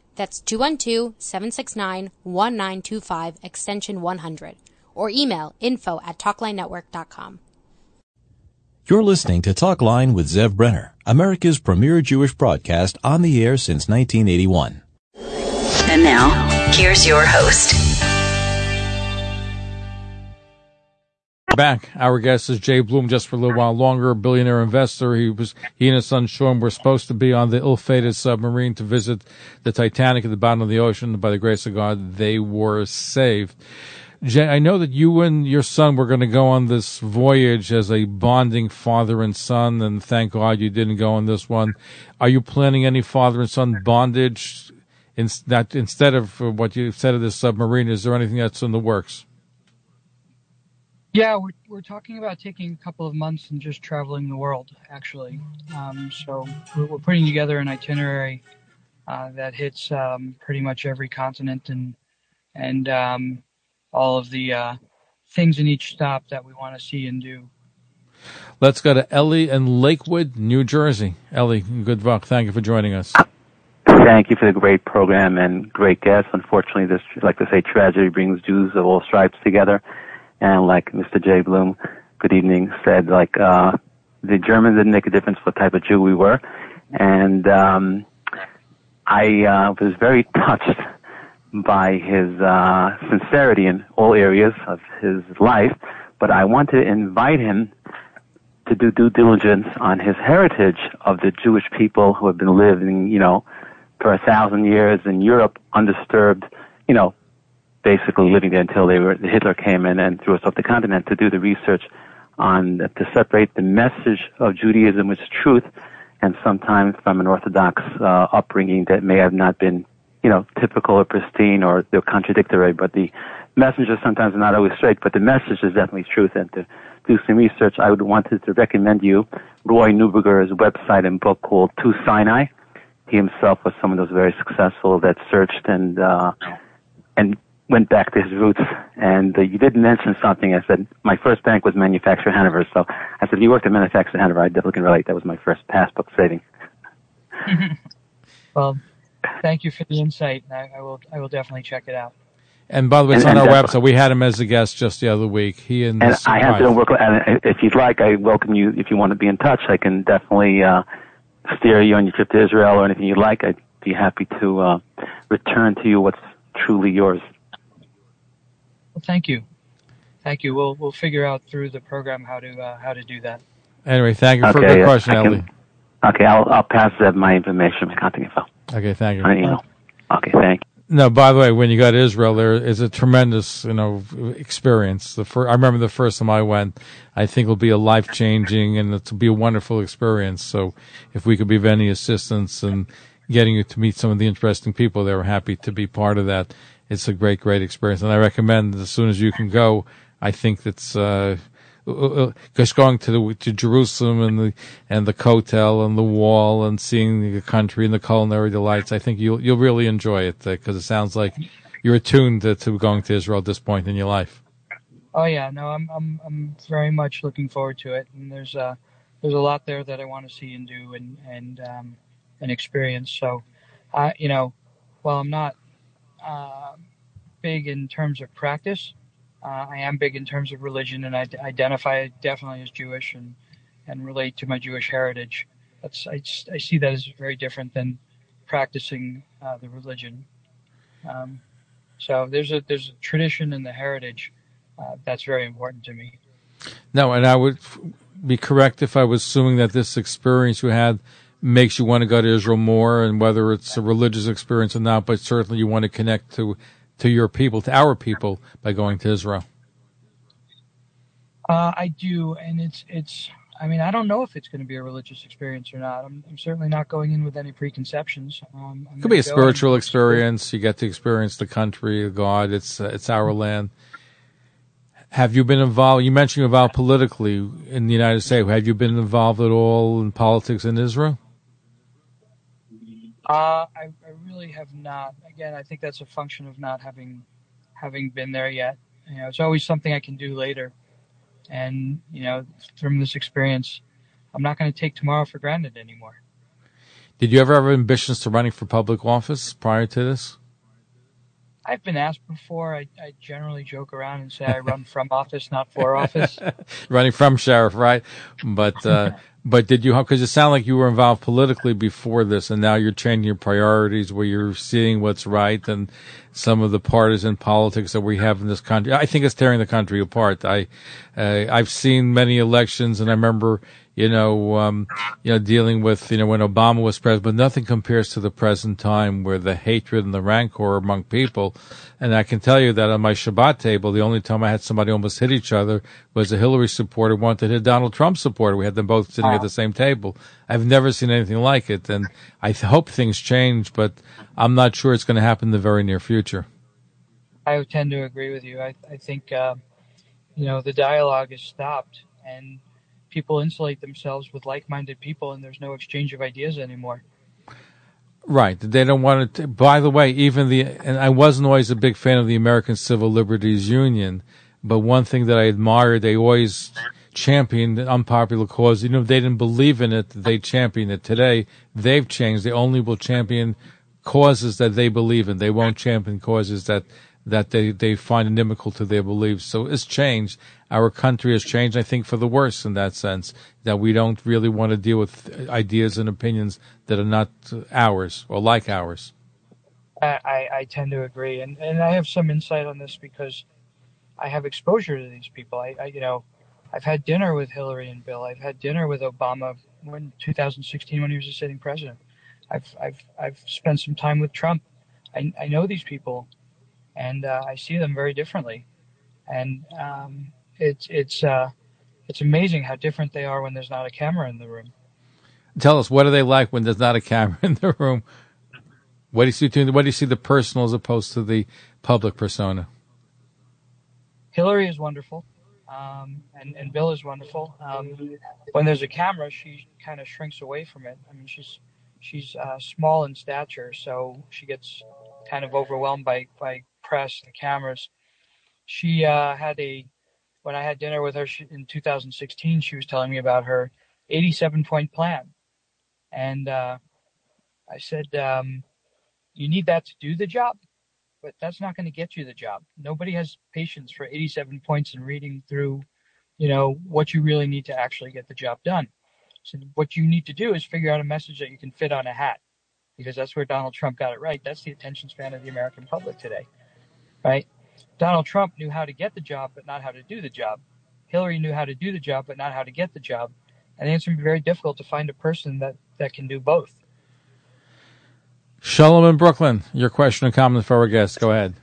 That's 212-769-1925 extension 100 or email info at talklinenetwork.com. You're listening to Talkline with Zev Brenner, America's premier Jewish broadcast on the air since 1981. And now, here's your host. Back, our guest is Jay Bloom. Just for a little while longer, a billionaire investor. He was he and his son Sean were supposed to be on the ill-fated submarine to visit the Titanic at the bottom of the ocean. By the grace of God, they were saved. Jay, I know that you and your son were going to go on this voyage as a bonding father and son, and thank God you didn't go on this one. Are you planning any father and son bondage in, that, instead of what you said of this submarine? Is there anything that's in the works? Yeah, we're we're talking about taking a couple of months and just traveling the world. Actually, um, so we're, we're, putting together an itinerary uh, that hits um, pretty much every continent and and um, all of the uh, things in each stop that we want to see and do. Let's go to Ellie in Lakewood, New Jersey. Ellie, good luck. Thank you for joining us. Thank you for the great program and great guests. Unfortunately, this, like to say, tragedy brings Jews of all stripes together and like Mr. J. Bloom, good evening, said like uh, the Germans didn't make a difference what type of Jew we were, and um, I uh, was very touched by his uh, sincerity in all areas of his life. But I want to invite him to do due diligence on his heritage of the Jewish people who have been living, you know, for a thousand years in Europe, undisturbed, you know, basically living there until they were Hitler came in and threw us off the continent to do the research on to separate the message of Judaism, which is truth, and sometimes from an Orthodox uh, upbringing that may have not been, you know, typical or pristine or they're contradictory. But the messenger sometimes not always straight, but the message is definitely truth. And to do some research, I would want to recommend you Roy Neuberger's website and book called To Sinai. He himself was someone that was very successful that searched and uh, and went back to his roots. And uh, you did mention something. I said my first bank was Manufacturer Hanover. So I said if you worked at Manufacturer Hanover, I definitely can relate. That was my first passbook saving. well, thank you for the insight. I, I, will. I will definitely check it out. And by the way, it's and, on and our website. We had him as a guest just the other week. He and, and I have to work. And if you'd like, I welcome you. If you want to be in touch, I can definitely uh, steer you on your trip to Israel or anything you'd like. I'd be happy to uh, return to you what's truly yours. Well, thank you, thank you. We'll we'll figure out through the program how to uh, how to do that. Anyway, thank you okay, for the question, can, Ellie. Okay, I'll I'll pass that my information, my contact info. Okay, thank you. On email. Okay, thank you. No, by the way, when you go to Israel, there is a tremendous, you know, experience. The first, I remember the first time I went. I think it'll be a life changing and it'll be a wonderful experience. So, if we could be of any assistance in getting you to meet some of the interesting people, they were happy to be part of that it's a great, great experience, and I recommend as soon as you can go. I think that's uh, uh, uh, just going to the to Jerusalem and the and the Kotel and the Wall and seeing the country and the culinary delights. I think you'll you'll really enjoy it because uh, it sounds like you're attuned to, to going to Israel at this point in your life. Oh yeah, no, I'm I'm I'm very much looking forward to it, and there's uh there's a lot there that I want to see and do and and um and experience. So, I you know, while I'm not uh, big in terms of practice. Uh, I am big in terms of religion, and I d- identify definitely as Jewish and and relate to my Jewish heritage. That's I, I see that as very different than practicing uh, the religion. Um, so there's a there's a tradition and the heritage uh, that's very important to me. No, and I would be correct if I was assuming that this experience you had makes you want to go to Israel more, and whether it's a religious experience or not, but certainly you want to connect to to your people, to our people, by going to Israel. Uh, I do, and it's it's. I mean, I don't know if it's going to be a religious experience or not. I'm, I'm certainly not going in with any preconceptions. Um, It could be a spiritual experience. You get to experience the country God. It's uh, it's our land. Have you been involved? You mentioned you're involved politically in the United States. Have you been involved at all in politics in Israel? Uh, I, I really have not. Again, I think that's a function of not having having been there yet. You know, it's always something I can do later. And you know, from this experience, I'm not going to take tomorrow for granted anymore. Did you ever have ambitions to running for public office prior to this? I've been asked before. I, I generally joke around and say I run from office, not for office. running from sheriff, right? But uh, but did you? Because it sounded like you were involved politically before this, and now you're changing your priorities, where you're seeing what's right, and some of the partisan politics that we have in this country. I think it's tearing the country apart. I uh, I've seen many elections, and I remember. You know, um, you know, dealing with you know when Obama was president, but nothing compares to the present time where the hatred and the rancor among people. And I can tell you that on my Shabbat table, the only time I had somebody almost hit each other was a Hillary supporter wanted to hit Donald Trump supporter. We had them both sitting at the same table. I've never seen anything like it, and I hope things change, but I'm not sure it's going to happen in the very near future. I tend to agree with you. I, I think, uh, you know, the dialogue is stopped and people insulate themselves with like-minded people and there's no exchange of ideas anymore. Right. They don't want to. By the way, even the and I wasn't always a big fan of the American Civil Liberties Union, but one thing that I admired, they always championed the unpopular cause. You know, if they didn't believe in it, they championed it. Today, they've changed. They only will champion causes that they believe in. They won't champion causes that that they, they find inimical to their beliefs. So it's changed. Our country has changed, I think, for the worse in that sense, that we don't really want to deal with ideas and opinions that are not ours or like ours. I, I, I tend to agree, and and I have some insight on this because I have exposure to these people. I, I you know, I've had dinner with Hillary and Bill. I've had dinner with Obama when 2016 when he was a sitting president. I've I've I've spent some time with Trump. I I know these people, and uh, I see them very differently, and um, it's it's uh, it's amazing how different they are when there's not a camera in the room. Tell us, what are they like when there's not a camera in the room? What do you see? between- What do you see the personal as opposed to the public persona? Hillary is wonderful, um, and and Bill is wonderful. Um, when there's a camera, she kind of shrinks away from it. I mean, she's she's uh, small in stature, so she gets kind of overwhelmed by by press and cameras. She uh, had a when I had dinner with her she, in 2016, she was telling me about her 87 point plan, and uh, I said, um, "You need that to do the job." But that's not going to get you the job. Nobody has patience for 87 points and reading through, you know, what you really need to actually get the job done. So what you need to do is figure out a message that you can fit on a hat, because that's where Donald Trump got it right. That's the attention span of the American public today, right? Donald Trump knew how to get the job, but not how to do the job. Hillary knew how to do the job, but not how to get the job. And it's going to be very difficult to find a person that, that can do both. Shalom in Brooklyn. Your question or comment for our guest. Go ahead.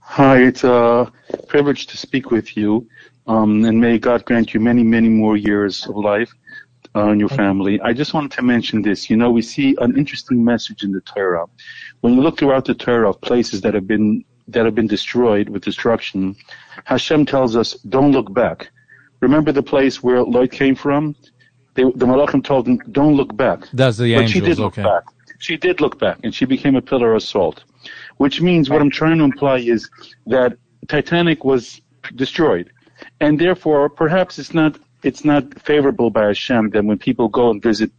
Hi, it's a privilege to speak with you, um, and may God grant you many, many more years of life uh, and your family. I just wanted to mention this. You know, we see an interesting message in the Torah. When you look throughout the Torah of places that have been that have been destroyed with destruction, Hashem tells us, "Don't look back." Remember the place where Lot came from? They, the Malachim told him, "Don't look back." That's the but she angels. did look okay. back. She did look back, and she became a pillar of salt. Which means what I'm trying to imply is that Titanic was destroyed, and therefore perhaps it's not it's not favorable by Hashem that when people go and visit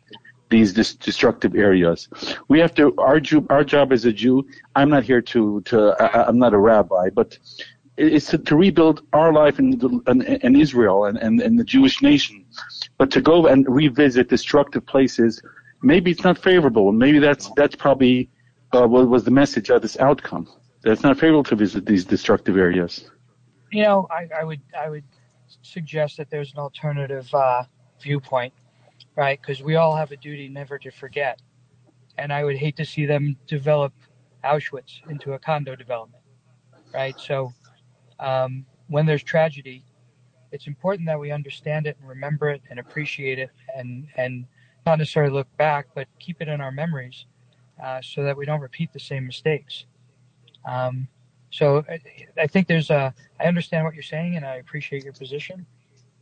these dis- destructive areas, we have to our Jew, our job as a Jew. I'm not here to to I, I'm not a rabbi, but it's to, to rebuild our life in, in, in Israel and, and, and the Jewish nation. But to go and revisit destructive places maybe it's not favorable. Maybe that's that's probably uh, what was the message of this outcome. That it's not favorable to visit these destructive areas. You know, I, I would I would suggest that there's an alternative uh, viewpoint, right? Because we all have a duty never to forget, and I would hate to see them develop Auschwitz into a condo development, right? So um, when there's tragedy, it's important that we understand it and remember it and appreciate it and and not necessarily look back, but keep it in our memories uh, so that we don't repeat the same mistakes. Um, so I, I, think there's a, I understand what you're saying and I appreciate your position,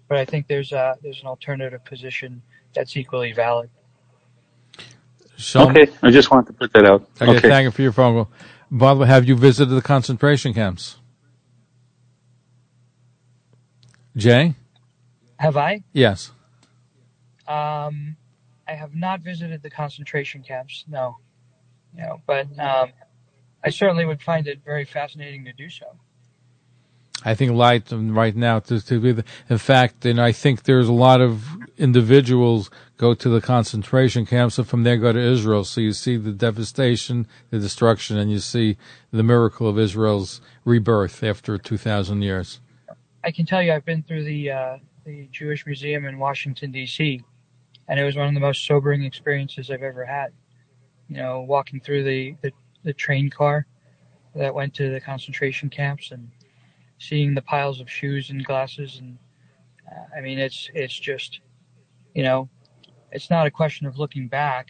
but I think there's a, there's an alternative position that's equally valid. okay, I just wanted to put that out. Okay, okay. thank you for your phone call. By the way, have you visited the concentration camps? Jay? Have I? Yes. Um, I have not visited the concentration camps, no. You know, but um, I certainly would find it very fascinating to do so. I think light right now to, to be the, in fact, and I think there's a lot of individuals go to the concentration camps and from there go to Israel. So you see the devastation, the destruction, and you see the miracle of Israel's rebirth after 2,000 years. I can tell you, I've been through the uh, the Jewish Museum in Washington D.C., and it was one of the most sobering experiences I've ever had. You know, walking through the, the, the train car that went to the concentration camps and seeing the piles of shoes and glasses and uh, I mean it's it's just you know it's not a question of looking back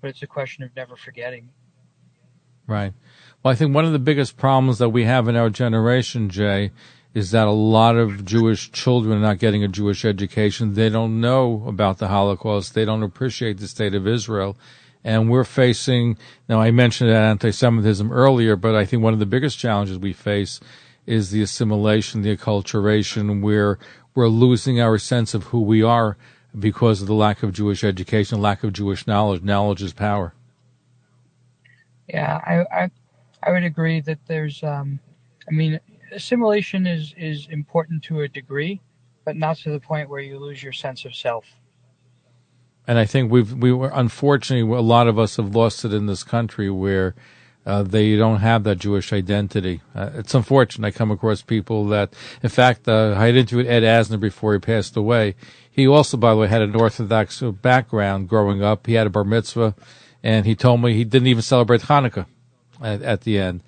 but it's a question of never forgetting right well i think one of the biggest problems that we have in our generation jay is that a lot of Jewish children are not getting a Jewish education. They don't know about the Holocaust. They don't appreciate the state of Israel. And we're facing, now I mentioned anti-Semitism earlier, but I think one of the biggest challenges we face is the assimilation, the acculturation, where we're losing our sense of who we are because of the lack of Jewish education, lack of Jewish knowledge. Knowledge is power. Yeah, I, I, I would agree that there's, um, I mean, assimilation is is important to a degree, but not to the point where you lose your sense of self. And I think we've we were unfortunately a lot of us have lost it in this country where uh, they don't have that Jewish identity. Uh, it's unfortunate. I come across people that, in fact, uh, I had interviewed Ed Asner before he passed away. He also, by the way, had an Orthodox background growing up. He had a bar mitzvah, and he told me he didn't even celebrate Hanukkah at, at the end.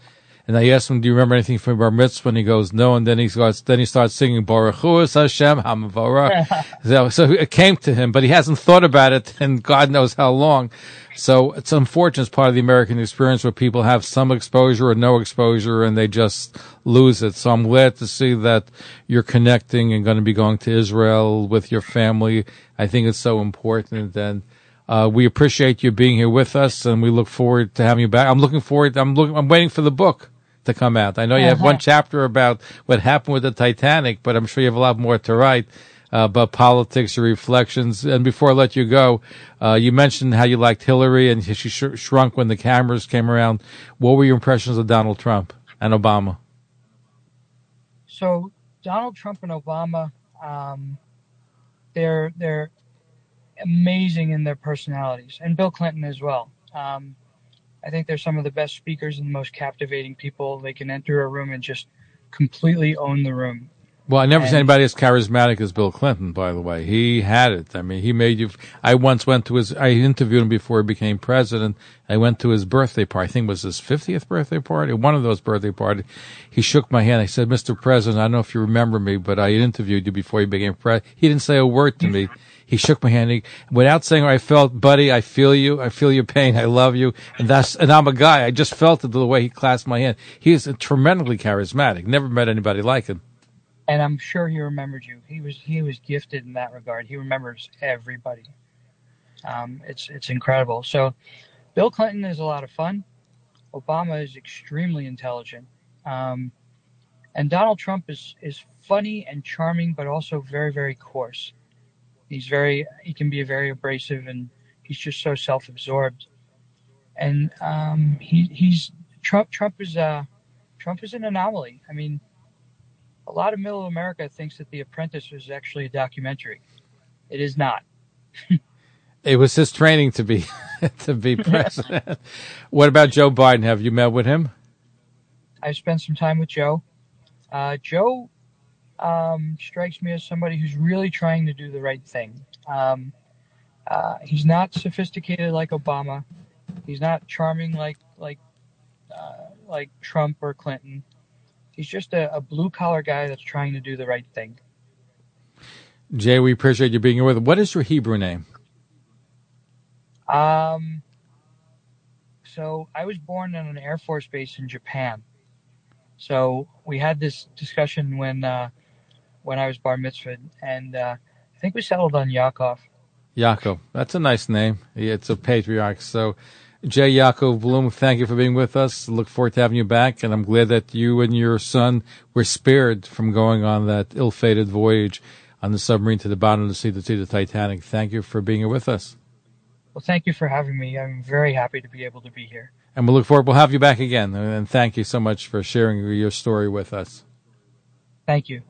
And I asked him, "Do you remember anything from Bar Mitzvah?" And he goes, "No." And then he starts, then he starts singing Baruch Hu Hashem Hamavorach. so, so it came to him, but he hasn't thought about it in God knows how long. So it's unfortunate. It's part of the American experience where people have some exposure or no exposure, and they just lose it. So I'm glad to see that you're connecting and going to be going to Israel with your family. I think it's so important and. Uh, we appreciate you being here with us, and we look forward to having you back. I'm looking forward. I'm looking. I'm waiting for the book to come out. I know you have one chapter about what happened with the Titanic, but I'm sure you have a lot more to write uh, about politics or reflections. And before I let you go, uh, you mentioned how you liked Hillary and she sh- shrunk when the cameras came around. What were your impressions of Donald Trump and Obama? So Donald Trump and Obama, um, they're they're amazing in their personalities, and Bill Clinton as well. Um, I think they're some of the best speakers and the most captivating people. They can enter a room and just completely own the room. Well, I never and, seen anybody as charismatic as Bill Clinton. By the way, he had it. I mean, he made you. I once went to his. I interviewed him before he became president. I went to his birthday party. I think it was his fiftieth birthday party. One of those birthday parties. He shook my hand. I said, "Mr. President, I don't know if you remember me, but I interviewed you before you became president." He didn't say a word to me. He shook my hand. He, without saying I felt, buddy, I feel you. I feel your pain. I love you. And that's, and I'm a guy. I just felt it the way he clasped my hand. He is tremendously charismatic. Never met anybody like him. And I'm sure he remembered you. He was, he was gifted in that regard. He remembers everybody. Um, it's, it's incredible. So Bill Clinton is a lot of fun. Obama is extremely intelligent. Um, and Donald Trump is, is funny and charming, but also very, very coarse. He's very he can be very abrasive and he's just so self-absorbed. And um, he he's Trump Trump is uh Trump is an anomaly. I mean, a lot of middle America thinks that The Apprentice was actually a documentary. It is not. It was his training to be to be president. what about Joe Biden? Have you met with him? I've spent some time with Joe. Uh, Joe um, strikes me as somebody who's really trying to do the right thing. Um, uh, he's not sophisticated like Obama. He's not charming like like uh, like Trump or Clinton. He's just a, a blue collar guy that's trying to do the right thing. Jay, we appreciate you being here with us. What is your Hebrew name? Um, so I was born in an Air Force base in Japan. So we had this discussion when uh, when I was bar mitzvah, and uh, I think we settled on Yaakov. Yaakov. That's a nice name. It's a patriarch. So, Jay Yaakov Bloom, thank you for being with us. Look forward to having you back, and I'm glad that you and your son were spared from going on that ill-fated voyage on the submarine to the bottom of the sea to see the Titanic. Thank you for being here with us. Well, thank you for having me. I'm very happy to be able to be here. And we'll look forward. We'll have you back again. And thank you so much for sharing your story with us. Thank you.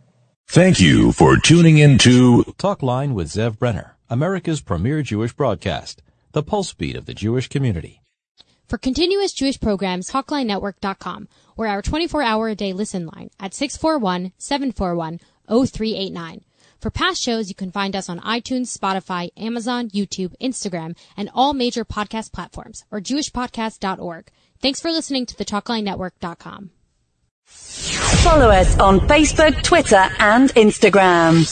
Thank you for tuning in to Talkline with Zev Brenner, America's premier Jewish broadcast, the pulse beat of the Jewish community. For continuous Jewish programs, TalkLineNetwork.com or our 24-hour a day listen line at 641-741-0389. For past shows, you can find us on iTunes, Spotify, Amazon, YouTube, Instagram, and all major podcast platforms or jewishpodcast.org. Thanks for listening to the TalkLineNetwork.com. Follow us on Facebook, Twitter, and Instagram.